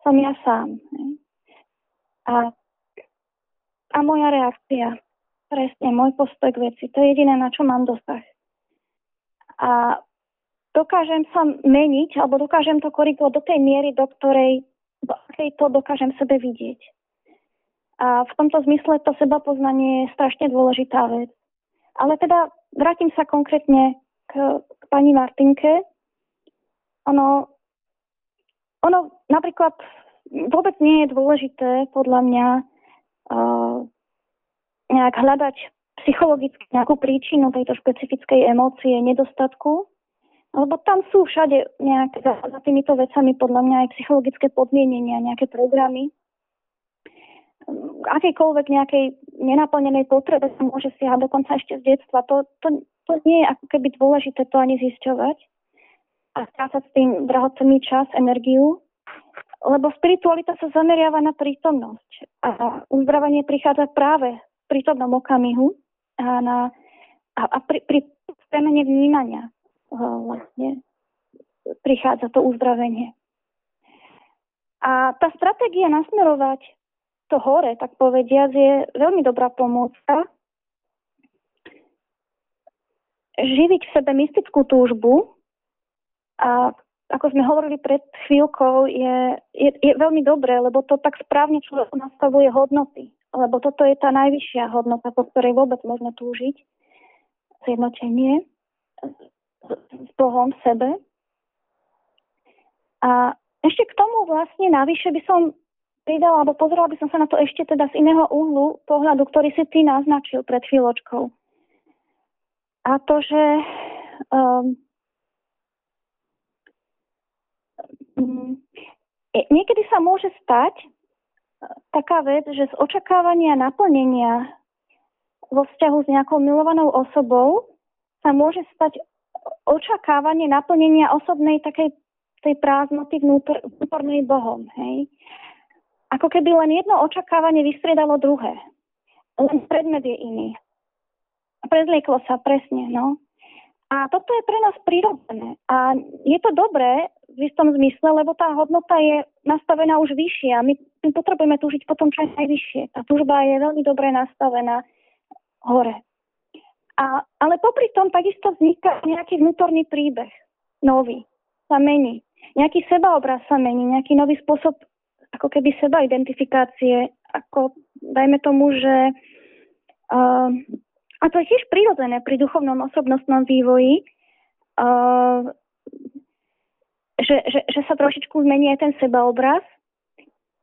som ja sám. A, a moja reakcia. Presne, môj postoj k veci. To je jediné, na čo mám dosah. A dokážem sa meniť, alebo dokážem to korigovať do tej miery, do ktorej do akej to dokážem sebe vidieť. A v tomto zmysle to seba poznanie je strašne dôležitá vec. Ale teda vrátim sa konkrétne k, k pani Martinke. Ono, ono napríklad vôbec nie je dôležité podľa mňa uh, nejak hľadať psychologicky nejakú príčinu tejto špecifickej emócie nedostatku, lebo tam sú všade nejaké, za, za týmito vecami podľa mňa aj psychologické podmienenia, nejaké programy. Akejkoľvek nejakej nenaplnenej potrebe sa môže siahať dokonca ešte z detstva. To, to, to nie je ako keby dôležité to ani zisťovať a strácať s tým drahocenný čas, energiu, lebo spiritualita sa zameriava na prítomnosť a uzdravenie prichádza práve prítomnom okamihu a, na, a, a pri, pri premene vnímania vlastne prichádza to uzdravenie. A tá stratégia nasmerovať to hore, tak povediať, je veľmi dobrá pomôcka. Živiť v sebe mystickú túžbu a ako sme hovorili pred chvíľkou, je, je, je veľmi dobré, lebo to tak správne človek nastavuje hodnoty lebo toto je tá najvyššia hodnota, po ktorej vôbec môžeme túžiť, zjednotenie s Bohom sebe. A ešte k tomu vlastne navyše by som pridala, alebo pozrela by som sa na to ešte teda z iného uhlu pohľadu, ktorý si ty naznačil pred chvíľočkou. A to, že um, niekedy sa môže stať, taká vec, že z očakávania naplnenia vo vzťahu s nejakou milovanou osobou sa môže stať očakávanie naplnenia osobnej takej tej prázdnoty vnútor, vnútornej Bohom. Hej? Ako keby len jedno očakávanie vystriedalo druhé. Len predmet je iný. Prezlieklo sa presne, no. A toto je pre nás prirodzené. A je to dobré v istom zmysle, lebo tá hodnota je nastavená už vyššie a my, my potrebujeme túžiť potom čo najvyššie. Tá túžba je veľmi dobre nastavená hore, A, ale popri tom takisto vzniká nejaký vnútorný príbeh, nový, sa mení. Nejaký sebaobraz sa mení, nejaký nový spôsob ako keby seba identifikácie, ako dajme tomu, že uh, a to je tiež prirodzené pri duchovnom osobnostnom vývoji, uh, že, že, že sa trošičku zmení aj ten sebaobraz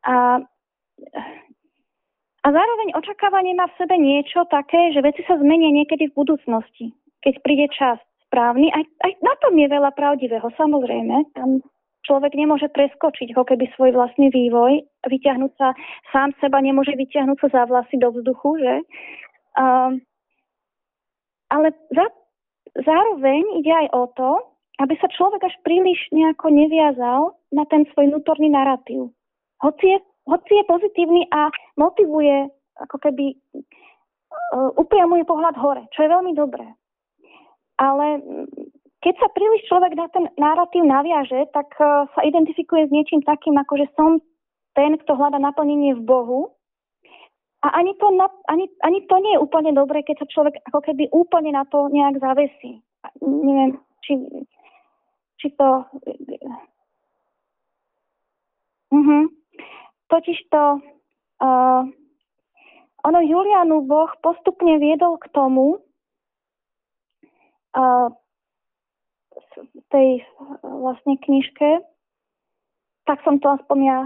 a, a zároveň očakávanie má v sebe niečo také, že veci sa zmenia niekedy v budúcnosti, keď príde čas správny. Aj, aj na tom je veľa pravdivého, samozrejme. Tam človek nemôže preskočiť ho keby svoj vlastný vývoj, vyťahnuť sa, sám seba nemôže vyťahnuť sa za vlasy do vzduchu, že? Uh, ale za, zároveň ide aj o to, aby sa človek až príliš nejako neviazal na ten svoj vnútorný narratív. Hoci je, hoci je pozitívny a motivuje, ako keby uh, upriamuje pohľad hore, čo je veľmi dobré. Ale keď sa príliš človek na ten narratív naviaže, tak uh, sa identifikuje s niečím takým, ako že som ten, kto hľada naplnenie v Bohu a ani to, ani, ani to nie je úplne dobré, keď sa človek ako keby úplne na to nejak zavesí. Neviem, či, či to... Uh-huh. Totiž to... Uh, ono Julianu Boh postupne viedol k tomu, uh, tej vlastne knižke, tak som to aspoň ja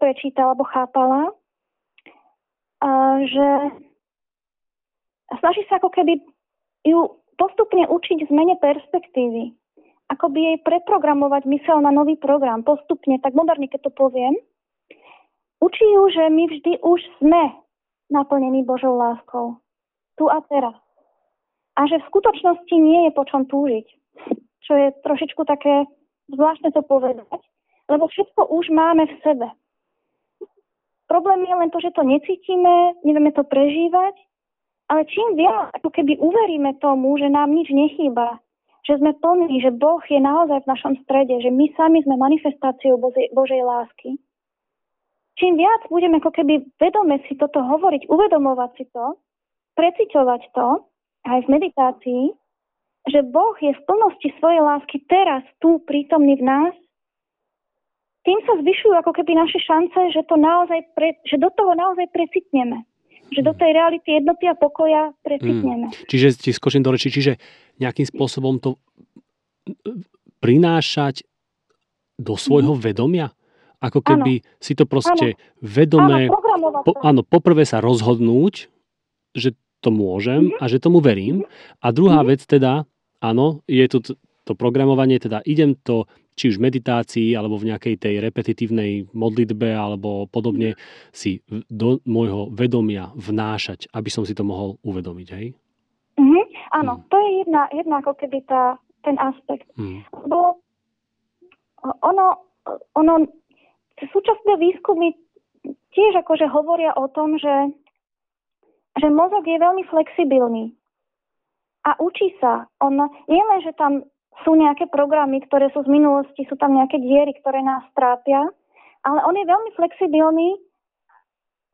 prečítala alebo chápala, že snaží sa ako keby ju postupne učiť zmene perspektívy. Ako by jej preprogramovať mysel na nový program. Postupne, tak moderne, keď to poviem. Učí ju, že my vždy už sme naplnení Božou láskou. Tu a teraz. A že v skutočnosti nie je po čom túžiť. Čo je trošičku také zvláštne to povedať. Lebo všetko už máme v sebe. Problém je len to, že to necítime, nevieme to prežívať, ale čím viac, ako keby uveríme tomu, že nám nič nechýba, že sme plní, že Boh je naozaj v našom strede, že my sami sme manifestáciou Božej, Božej lásky, čím viac budeme ako keby vedome si toto hovoriť, uvedomovať si to, preciťovať to, aj v meditácii, že Boh je v plnosti svojej lásky teraz tu prítomný v nás tým sa zvyšujú ako keby naše šance, že, to naozaj pre, že do toho naozaj precitneme. Že do tej reality jednoty a pokoja precitneme. Hmm. Čiže ti skočím do reči, čiže nejakým spôsobom to prinášať do svojho hmm. vedomia? Ako keby ano. si to proste ano. vedome... Áno, po, áno, poprvé sa rozhodnúť, že to môžem mm-hmm. a že tomu verím. A druhá mm-hmm. vec teda, áno, je tu to programovanie, teda idem to či už v meditácii, alebo v nejakej tej repetitívnej modlitbe, alebo podobne, si do môjho vedomia vnášať, aby som si to mohol uvedomiť, hej? Mm-hmm, áno, mm. to je jedna, jedna ako keby tá, ten aspekt. Mm. Lebo ono, ono, súčasné výskumy tiež akože hovoria o tom, že, že mozog je veľmi flexibilný a učí sa. On nie len, že tam sú nejaké programy, ktoré sú z minulosti, sú tam nejaké diery, ktoré nás trápia, ale on je veľmi flexibilný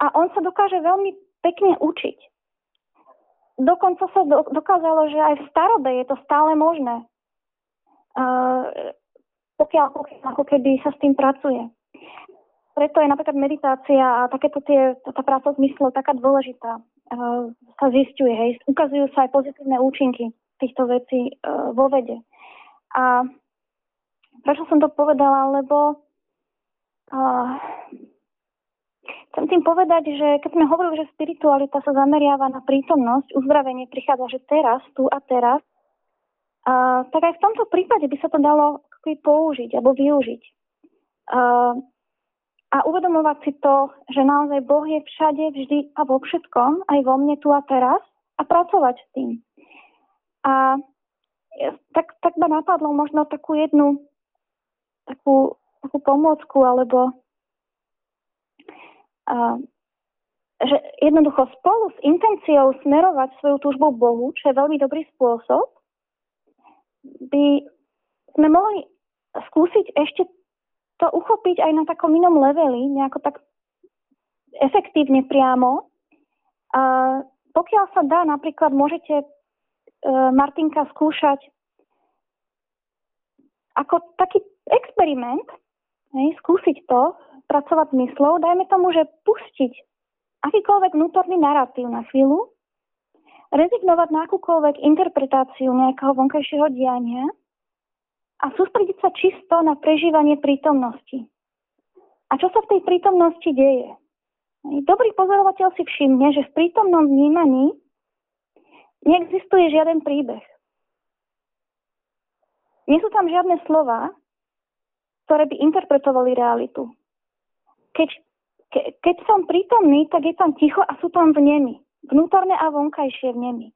a on sa dokáže veľmi pekne učiť. Dokonca sa do, dokázalo, že aj v starobe je to stále možné, uh, pokiaľ, pokiaľ ako keby sa s tým pracuje. Preto je napríklad meditácia a takéto tie, tá práca v zmysle taká dôležitá. Uh, sa zistuje, hej, ukazujú sa aj pozitívne účinky týchto vecí uh, vo vede. A prečo som to povedala? Lebo uh, chcem tým povedať, že keď sme hovorili, že spiritualita sa zameriava na prítomnosť, uzdravenie prichádza, že teraz, tu a teraz, uh, tak aj v tomto prípade by sa to dalo použiť alebo využiť. Uh, a uvedomovať si to, že naozaj Boh je všade, vždy a vo všetkom, aj vo mne tu a teraz a pracovať s tým. A tak, tak ma napadlo možno takú jednu takú, takú pomôcku, alebo a, že jednoducho spolu s intenciou smerovať svoju túžbu Bohu, čo je veľmi dobrý spôsob, by sme mohli skúsiť ešte to uchopiť aj na takom inom leveli, nejako tak efektívne priamo. A pokiaľ sa dá, napríklad môžete, e, Martinka, skúšať ako taký experiment, hej, skúsiť to, pracovať myslou, dajme tomu, že pustiť akýkoľvek vnútorný narratív na chvíľu, rezignovať na akúkoľvek interpretáciu nejakého vonkajšieho diania a sústrediť sa čisto na prežívanie prítomnosti. A čo sa v tej prítomnosti deje? Dobrý pozorovateľ si všimne, že v prítomnom vnímaní neexistuje žiaden príbeh. Nie sú tam žiadne slova, ktoré by interpretovali realitu. Keď, ke, keď som prítomný, tak je tam ticho a sú tam vnemy. Vnútorné a vonkajšie vnemy.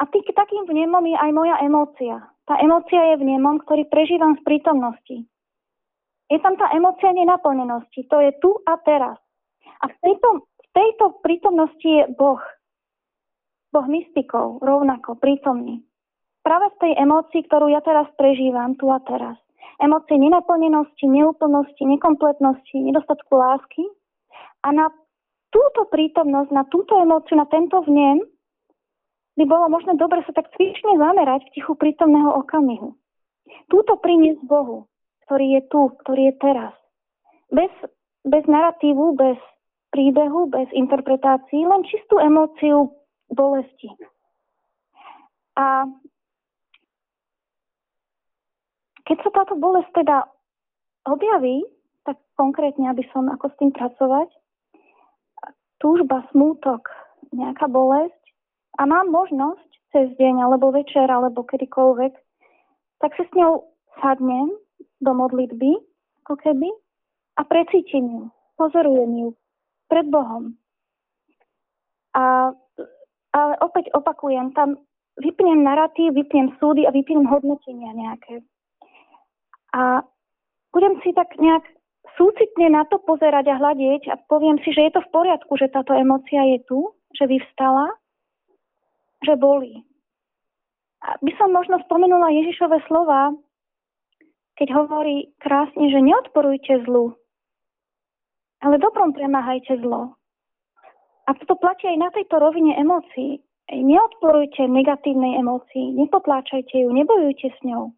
A tý, takým vnemom je aj moja emócia. Tá emócia je vnemom, ktorý prežívam v prítomnosti. Je tam tá emócia nenaplnenosti. To je tu a teraz. A v tejto, v tejto prítomnosti je Boh. Boh mystikov, rovnako prítomný. Práve v tej emócii, ktorú ja teraz prežívam, tu a teraz emócie nenaplnenosti, neúplnosti, nekompletnosti, nedostatku lásky. A na túto prítomnosť, na túto emóciu, na tento vnem by bolo možno dobre sa tak cvične zamerať v tichu prítomného okamihu. Túto priniesť Bohu, ktorý je tu, ktorý je teraz. Bez, bez narratívu, bez príbehu, bez interpretácií, len čistú emóciu bolesti. A keď sa táto bolesť teda objaví, tak konkrétne, aby som ako s tým pracovať, túžba, smútok, nejaká bolesť a mám možnosť cez deň, alebo večer, alebo kedykoľvek, tak sa s ňou sadnem do modlitby, ako keby, a precítim ju, pozorujem ju pred Bohom. A, ale opäť opakujem, tam vypnem narratív, vypnem súdy a vypnem hodnotenia nejaké. A budem si tak nejak súcitne na to pozerať a hľadieť a poviem si, že je to v poriadku, že táto emocia je tu, že vyvstala, že boli. A by som možno spomenula Ježišove slova, keď hovorí krásne, že neodporujte zlu, ale dobrom premáhajte zlo. A to platí aj na tejto rovine emócií. Neodporujte negatívnej emócii, nepotláčajte ju, nebojujte s ňou.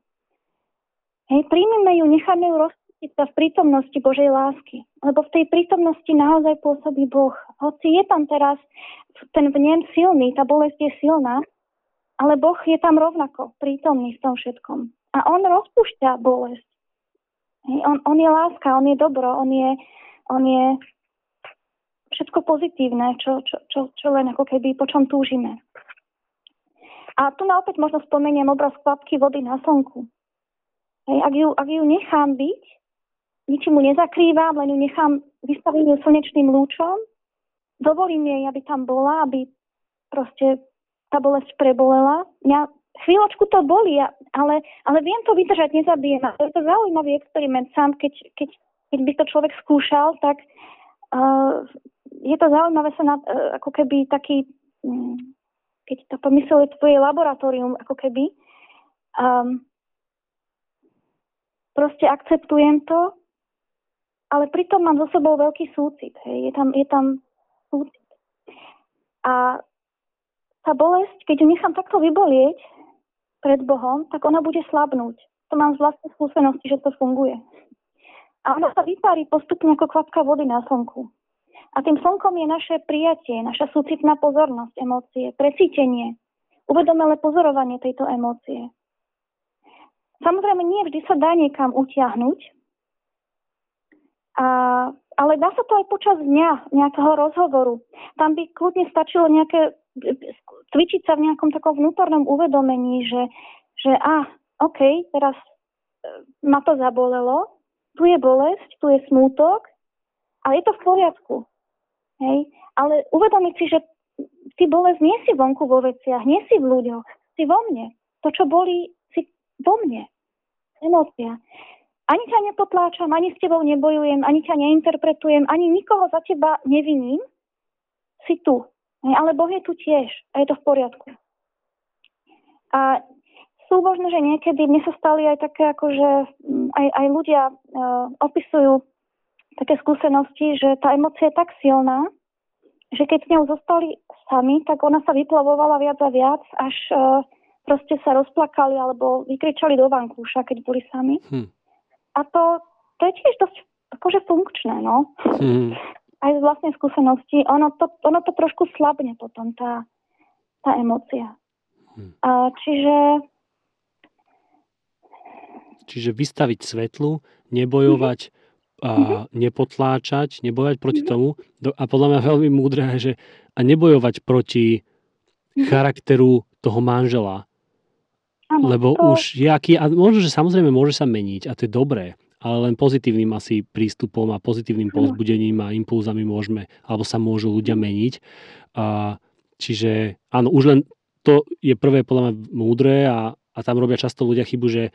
Hej, príjmeme ju, necháme ju rozpustiť sa v prítomnosti Božej lásky. Lebo v tej prítomnosti naozaj pôsobí Boh. Hoci je tam teraz ten vnem silný, tá bolesť je silná, ale Boh je tam rovnako prítomný v tom všetkom. A On rozpúšťa bolesť. On, on je láska, On je dobro, On je, on je všetko pozitívne, čo, čo, čo, čo len ako keby po čom túžime. A tu na opäť možno spomeniem obraz kvapky vody na slnku. Hej, ak, ju, ak ju nechám byť, ničím mu nezakrývam, len ju nechám vystavím ju slnečným lúčom, dovolím jej, aby tam bola, aby proste tá bolesť prebolela. Mňa chvíľočku to bolí, ale, ale viem to vydržať, nezabijem. To je to zaujímavý experiment sám, keď, keď, keď by to človek skúšal, tak uh, je to zaujímavé sa na, uh, ako keby taký, um, keď to pomysleli tvoje laboratórium, ako keby, um, proste akceptujem to, ale pritom mám so sebou veľký súcit. Hej. Je, tam, je tam súcit. A tá bolesť, keď ju nechám takto vybolieť pred Bohom, tak ona bude slabnúť. To mám z vlastnej skúsenosti, že to funguje. A ona sa vypári postupne ako kvapka vody na slnku. A tým slnkom je naše prijatie, naša súcitná pozornosť, emócie, precítenie, uvedomelé pozorovanie tejto emócie. Samozrejme, nie vždy sa dá niekam utiahnuť, a, ale dá sa to aj počas dňa, nejakého rozhovoru. Tam by kľudne stačilo nejaké, cvičiť sa v nejakom takom vnútornom uvedomení, že, že a, OK, teraz e, ma to zabolelo, tu je bolesť, tu je smútok, ale je to v poriadku. Hej? Ale uvedomiť si, že ty bolesť nie si vonku vo veciach, nie si v ľuďoch, si vo mne. To, čo boli, si vo mne. Emócia. Ani ťa nepotláčam, ani s tebou nebojujem, ani ťa neinterpretujem, ani nikoho za teba neviním. Si tu. Ale Boh je tu tiež a je to v poriadku. A sú možno, že niekedy mne sa stali aj také, ako že mm, aj, aj ľudia uh, opisujú také skúsenosti, že tá emocia je tak silná, že keď s ňou zostali sami, tak ona sa vyplavovala viac a viac, až uh, proste sa rozplakali alebo vykričali do vankúša, keď boli sami. Hm. A to, to je tiež dosť akože funkčné, no. Hm. Aj z vlastnej skúsenosti. Ono to, ono to trošku slabne potom, tá, tá emocia. Hm. A, čiže... Čiže vystaviť svetlu, nebojovať hm a mm-hmm. nepotláčať, nebojovať proti mm-hmm. tomu. A podľa mňa veľmi múdre je, že a nebojovať proti mm-hmm. charakteru toho manžela. Ano, Lebo to... už je aký, a možno, že samozrejme môže sa meniť a to je dobré, ale len pozitívnym asi prístupom a pozitívnym povzbudením a impulzami môžeme, alebo sa môžu ľudia meniť. A, čiže áno, už len to je prvé podľa mňa múdre a, a tam robia často ľudia chybu, že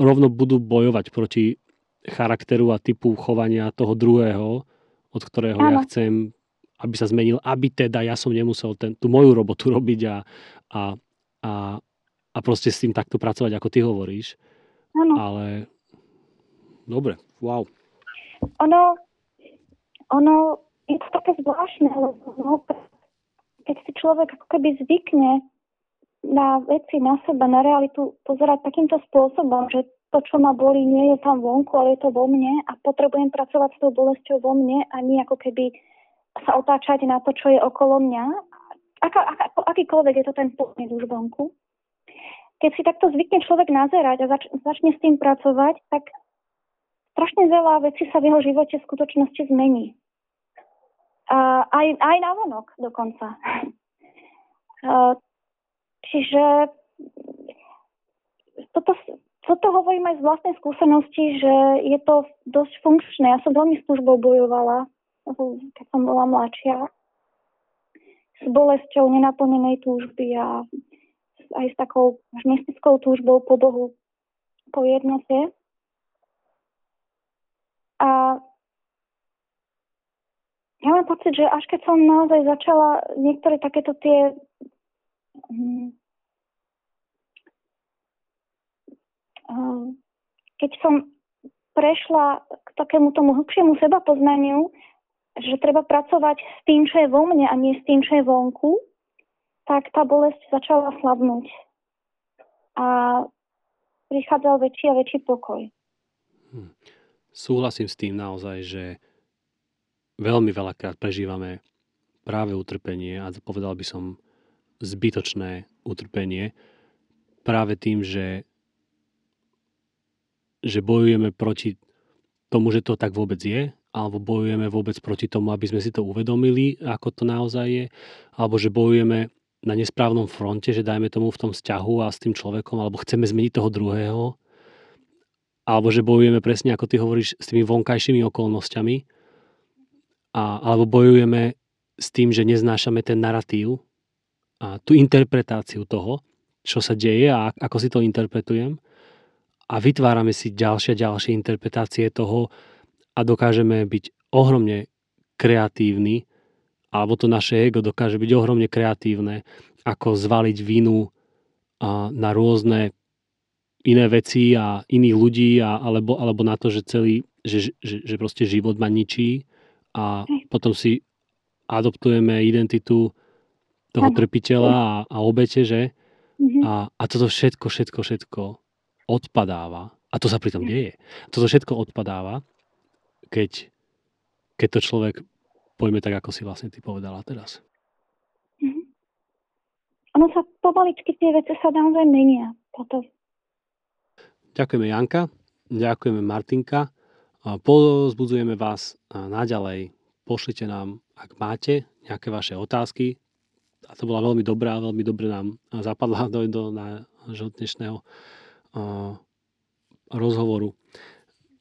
rovno budú bojovať proti charakteru a typu chovania toho druhého, od ktorého Áno. ja chcem, aby sa zmenil, aby teda ja som nemusel ten, tú moju robotu robiť a, a, a, a proste s tým takto pracovať, ako ty hovoríš. Áno. Ale dobre, wow. Ono, ono je to také zvláštne, lebo no, keď si človek ako keby zvykne na veci, na seba, na realitu pozerať takýmto spôsobom, že to, čo ma boli, nie je tam vonku, ale je to vo mne a potrebujem pracovať s tou bolesťou vo mne a nie ako keby sa otáčať na to, čo je okolo mňa. Aká, aká, akýkoľvek je to ten podnet už vonku. Keď si takto zvykne človek nazerať a zač- začne s tým pracovať, tak strašne veľa vecí sa v jeho živote v skutočnosti zmení. A aj, aj na vonok dokonca. Čiže toto, toto hovorím aj z vlastnej skúsenosti, že je to dosť funkčné. Ja som veľmi s túžbou bojovala, keď som bola mladšia. S bolesťou nenaplnenej túžby a aj s takou až mystickou túžbou po Bohu, po jednote. A ja mám pocit, že až keď som naozaj začala niektoré takéto tie Ehm, keď som prešla k takému tomu hlbšiemu seba poznaniu, že treba pracovať s tým, čo je vo mne a nie s tým, čo je vonku, tak tá bolesť začala slabnúť. A prichádzal väčší a väčší pokoj. Hm. Súhlasím s tým naozaj, že veľmi veľakrát prežívame práve utrpenie a povedal by som zbytočné utrpenie práve tým, že že bojujeme proti tomu, že to tak vôbec je, alebo bojujeme vôbec proti tomu, aby sme si to uvedomili, ako to naozaj je, alebo že bojujeme na nesprávnom fronte, že dajme tomu v tom vzťahu a s tým človekom, alebo chceme zmeniť toho druhého, alebo že bojujeme presne, ako ty hovoríš, s tými vonkajšími okolnostiami, a, alebo bojujeme s tým, že neznášame ten narratív a tú interpretáciu toho, čo sa deje a ako si to interpretujem. A vytvárame si ďalšie ďalšie interpretácie toho a dokážeme byť ohromne kreatívni, alebo to naše ego dokáže byť ohromne kreatívne, ako zvaliť vinu na rôzne iné veci a iných ľudí a, alebo, alebo na to, že celý, že, že, že proste život ma ničí a potom si adoptujeme identitu toho trpiteľa a, a obete, že? Mm-hmm. A, a toto všetko, všetko, všetko odpadáva, a to sa pritom deje, toto všetko odpadáva, keď, keď to človek pojme tak, ako si vlastne ty povedala teraz. Mm-hmm. Ono sa pomaličky tie veci sa naozaj menia. Toto. Ďakujeme Janka, ďakujeme Martinka. Pozbudzujeme vás naďalej. Pošlite nám, ak máte nejaké vaše otázky. A to bola veľmi dobrá, veľmi dobre nám zapadla do, do nášho dnešného rozhovoru.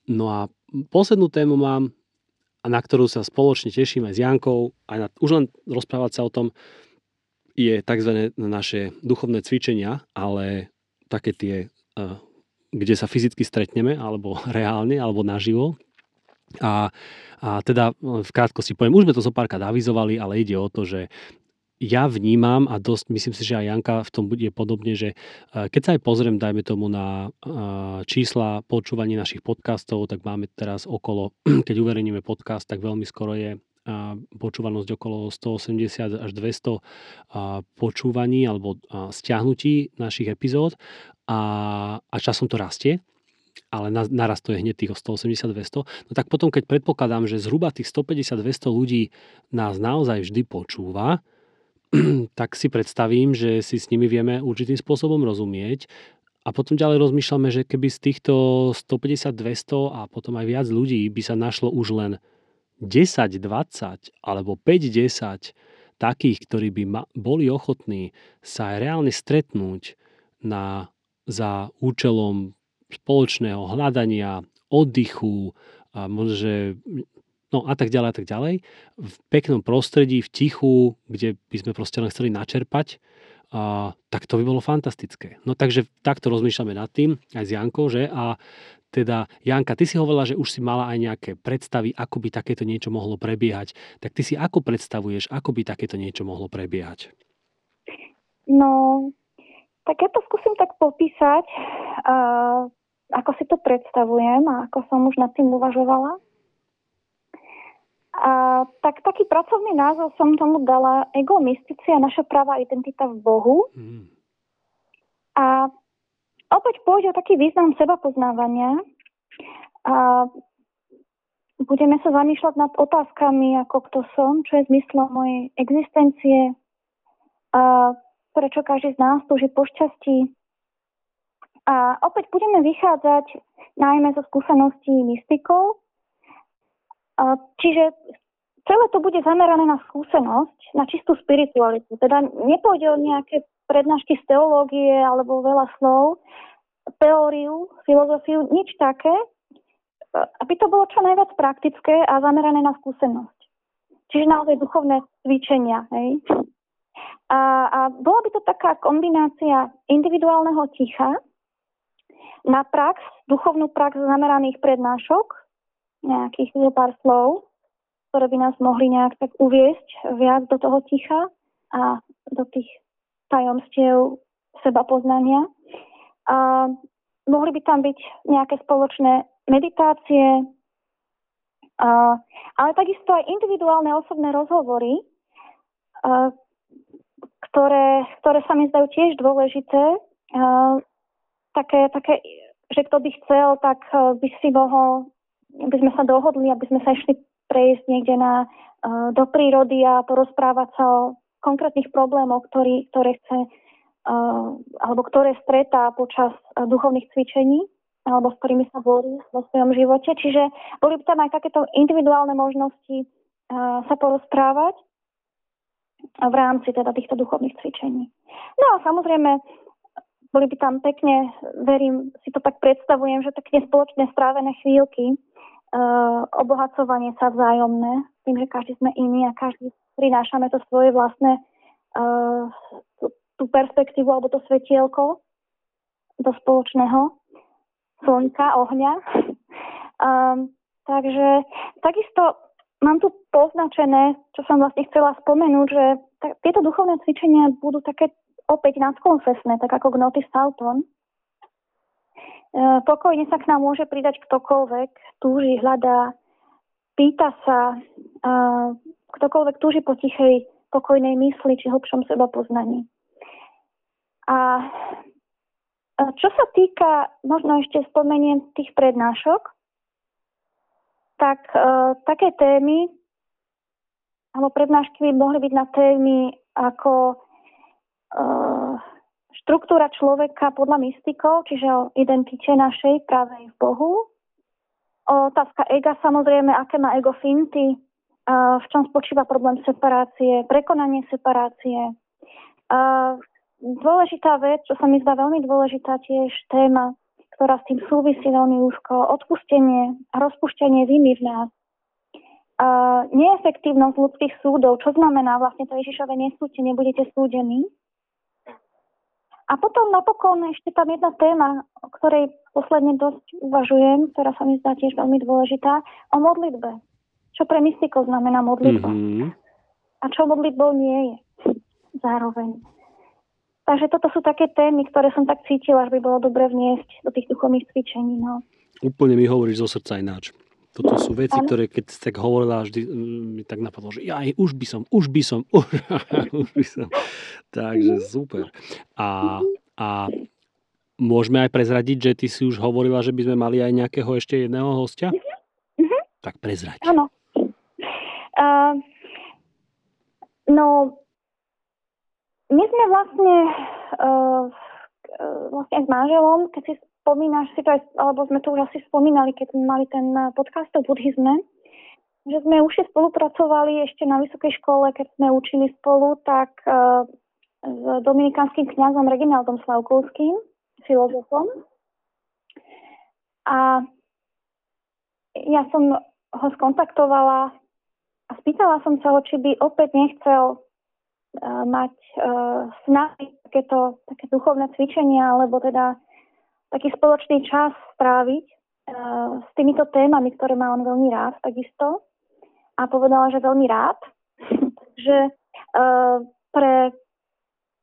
No a poslednú tému mám, a na ktorú sa spoločne teším aj s Jankou, aj na, už len rozprávať sa o tom, je tzv. naše duchovné cvičenia, ale také tie, kde sa fyzicky stretneme, alebo reálne, alebo naživo. A, a teda v krátkosti poviem, už sme to zo párkrát avizovali, ale ide o to, že ja vnímam a dosť, myslím si, že aj Janka v tom bude podobne, že e, keď sa aj pozriem, dajme tomu na e, čísla počúvaní našich podcastov, tak máme teraz okolo, keď uverejníme podcast, tak veľmi skoro je počúvanosť okolo 180 až 200 počúvaní alebo stiahnutí našich epizód a, a časom to rastie ale naraz to je hneď tých 180-200, no tak potom, keď predpokladám, že zhruba tých 150-200 ľudí nás naozaj vždy počúva, tak si predstavím, že si s nimi vieme určitým spôsobom rozumieť. A potom ďalej rozmýšľame, že keby z týchto 150-200 a potom aj viac ľudí by sa našlo už len 10, 20 alebo 5, 10 takých, ktorí by ma, boli ochotní sa aj reálne stretnúť na, za účelom spoločného hľadania, oddychu, a možno, že no a tak ďalej a tak ďalej, v peknom prostredí, v tichu, kde by sme proste len chceli načerpať, a, tak to by bolo fantastické. No takže takto rozmýšľame nad tým, aj s Jankou, že? A teda, Janka, ty si hovorila, že už si mala aj nejaké predstavy, ako by takéto niečo mohlo prebiehať. Tak ty si ako predstavuješ, ako by takéto niečo mohlo prebiehať? No, tak ja to skúsim tak popísať, uh, ako si to predstavujem a ako som už nad tým uvažovala. A, tak taký pracovný názov som tomu dala ego, mystícia, naša práva identita v Bohu. Mm. A opäť pôjde o taký význam seba poznávania. A budeme sa zamýšľať nad otázkami, ako kto som, čo je zmyslom mojej existencie, a prečo každý z nás túži po šťastí. A opäť budeme vychádzať najmä zo skúseností mystikov, Čiže celé to bude zamerané na skúsenosť, na čistú spiritualitu. Teda nepôjde o nejaké prednášky z teológie alebo veľa slov, teóriu, filozofiu, nič také, aby to bolo čo najviac praktické a zamerané na skúsenosť. Čiže naozaj duchovné cvičenia. Hej? A, a bola by to taká kombinácia individuálneho ticha na prax, duchovnú prax zameraných prednášok, nejakých pár slov, ktoré by nás mohli nejak tak uviesť viac do toho ticha a do tých tajomstiev seba poznania. A mohli by tam byť nejaké spoločné meditácie, a, ale takisto aj individuálne osobné rozhovory, a, ktoré, ktoré sa mi zdajú tiež dôležité. A, také, také, že kto by chcel, tak by si mohol aby sme sa dohodli, aby sme sa išli prejsť niekde na, uh, do prírody a porozprávať sa o konkrétnych problémoch, ktorý, ktoré chce uh, alebo ktoré stretá počas uh, duchovných cvičení alebo s ktorými sa borí vo svojom živote. Čiže boli by tam aj takéto individuálne možnosti sa porozprávať v rámci teda týchto duchovných cvičení. No a samozrejme, boli by tam pekne, verím, si to tak predstavujem, že pekne spoločne strávené chvíľky, obohacovanie sa vzájomné, tým, že každý sme iný a každý prinášame to svoje vlastné tú, perspektívu alebo to svetielko do spoločného slnka, ohňa. um, takže takisto mám tu poznačené, čo som vlastne chcela spomenúť, že tieto duchovné cvičenia budú také opäť nadkonfesné, tak ako Gnotis Salton. E, pokojne sa k nám môže pridať ktokoľvek, túži, hľadá, pýta sa, e, ktokoľvek túži po tichej, pokojnej mysli či hlbšom seba poznaní. A čo sa týka, možno ešte spomeniem tých prednášok, tak také témy alebo prednášky by mohli byť na témy ako štruktúra človeka podľa mystikov, čiže o identite našej pravej v Bohu. Otázka ega samozrejme, aké má ego finty, v čom spočíva problém separácie, prekonanie separácie. Dôležitá vec, čo sa mi zdá veľmi dôležitá tiež téma, ktorá s tým súvisí veľmi úzko, odpustenie a rozpuštenie viny v nás. Neefektívnosť ľudských súdov, čo znamená vlastne to Ježišové nesúďte, nebudete súdení. A potom napokon ešte tam jedna téma, o ktorej posledne dosť uvažujem, ktorá sa mi zdá tiež veľmi dôležitá, o modlitbe. Čo pre mystikov znamená modlitba. Mm-hmm. A čo modlitbou nie je zároveň. Takže toto sú také témy, ktoré som tak cítila, že by bolo dobre vniesť do tých duchovných cvičení. No. Úplne mi hovoríš zo srdca ináč. Toto sú veci, ano. ktoré keď tak hovorila, vždy mi tak napadlo, že ja už by som, už by som, už, už by som. Takže mhm. super. A, a môžeme aj prezradiť, že ty si už hovorila, že by sme mali aj nejakého ešte jedného hostia? Uh-huh. Tak prezrať. Áno. Uh, no, my sme vlastne, uh, vlastne s manželom, keď si spomínaš si to aj, alebo sme to už asi spomínali, keď sme mali ten eh, podcast o buddhizme, že sme už spolupracovali ešte na vysokej škole, keď sme učili spolu, tak uh, s dominikánskym kňazom Reginaldom Slavkovským, filozofom. A ja som ho skontaktovala a spýtala som sa ho, či by opäť nechcel uh, mať uh, s nami takéto, také duchovné cvičenia, alebo teda taký spoločný čas stráviť uh, s týmito témami, ktoré má on veľmi rád takisto. A povedala, že veľmi rád. Takže uh, pre,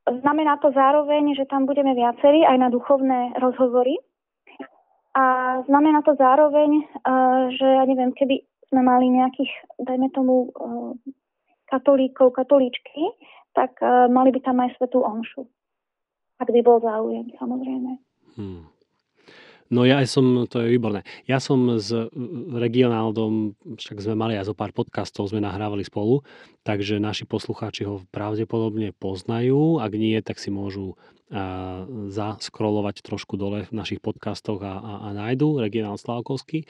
znamená to zároveň, že tam budeme viacerí aj na duchovné rozhovory. A znamená to zároveň, uh, že ja neviem, keby sme mali nejakých, dajme tomu, katolíkov, katolíčky, tak mali by tam aj svetú omšu. Ak by bol záujem, samozrejme. Hmm. No ja som, to je výborné. Ja som s Regionáldom, však sme mali aj zo pár podcastov, sme nahrávali spolu, takže naši poslucháči ho pravdepodobne poznajú. Ak nie, tak si môžu uh, zaskrolovať trošku dole v našich podcastoch a, a, a nájdu Regionál Slavkovský.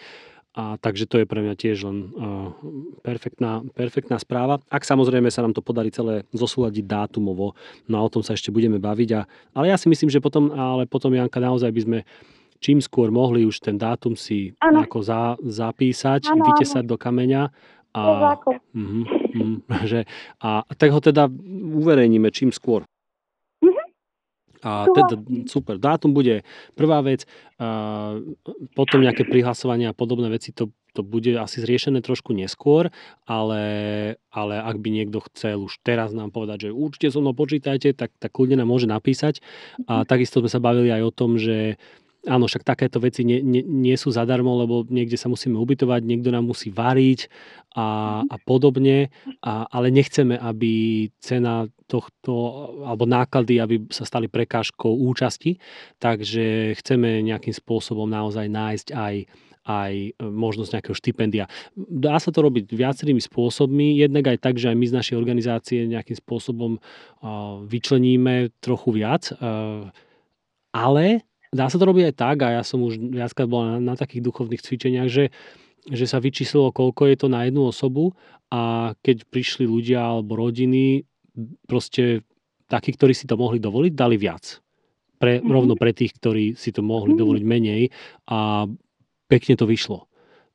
A takže to je pre mňa tiež len uh, perfektná, perfektná správa. Ak samozrejme sa nám to podarí celé zosúľadiť dátumovo, no a o tom sa ešte budeme baviť. A, ale ja si myslím, že potom, ale potom Janka, naozaj by sme čím skôr mohli už ten dátum si ano. ako za, zapísať, ano, vytesať ano. do kameňa. A, uh-huh, uh-huh, že, a tak ho teda uverejníme čím skôr. A teda, super, dátum bude prvá vec, a potom nejaké prihlasovania a podobné veci, to, to bude asi zriešené trošku neskôr, ale, ale ak by niekto chcel už teraz nám povedať, že určite so mnou počítajte, tak, tak kľudne nám môže napísať. A mhm. takisto sme sa bavili aj o tom, že Áno, však takéto veci nie, nie, nie sú zadarmo, lebo niekde sa musíme ubytovať, niekto nám musí variť a, a podobne, a, ale nechceme, aby cena tohto, alebo náklady, aby sa stali prekážkou účasti, takže chceme nejakým spôsobom naozaj nájsť aj aj možnosť nejakého štipendia. Dá sa to robiť viacerými spôsobmi, jednak aj tak, že aj my z našej organizácie nejakým spôsobom vyčleníme trochu viac, ale dá sa to robiť aj tak, a ja som už viackrát bol na, na takých duchovných cvičeniach, že, že sa vyčíslilo, koľko je to na jednu osobu a keď prišli ľudia alebo rodiny, proste takí, ktorí si to mohli dovoliť, dali viac. Pre, mm-hmm. Rovno pre tých, ktorí si to mohli mm-hmm. dovoliť menej a pekne to vyšlo.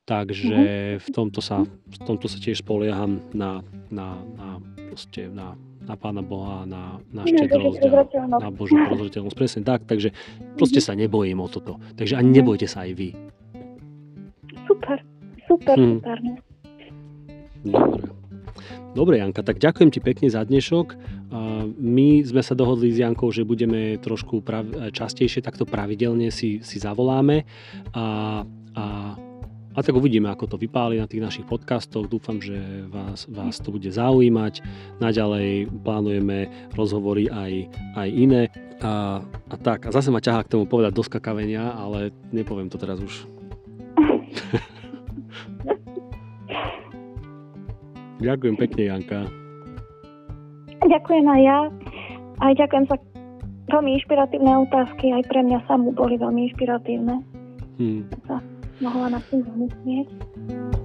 Takže mm-hmm. v tomto sa, v tomto sa tiež spolieham na, na, na, proste, na na Pána Boha, na, na štedrosť a na Božiu prozreteľnosť. Presne tak, takže proste sa nebojím o toto. Takže ani nebojte sa aj vy. Super, super, hm. super. Dobre. Dobre, Janka, tak ďakujem ti pekne za dnešok. My sme sa dohodli s Jankou, že budeme trošku prav- častejšie takto pravidelne si, si zavoláme a, a a tak uvidíme, ako to vypáli na tých našich podcastoch. Dúfam, že vás, vás to bude zaujímať. Naďalej plánujeme rozhovory aj, aj iné. A, a tak, a zase ma ťahá k tomu povedať do skakavenia, ale nepoviem to teraz už. ďakujem pekne, Janka. Ďakujem aj ja. Aj ďakujem za veľmi inšpiratívne otázky. Aj pre mňa samú boli veľmi inšpiratívne. Hmm 魔法は夏にお水です。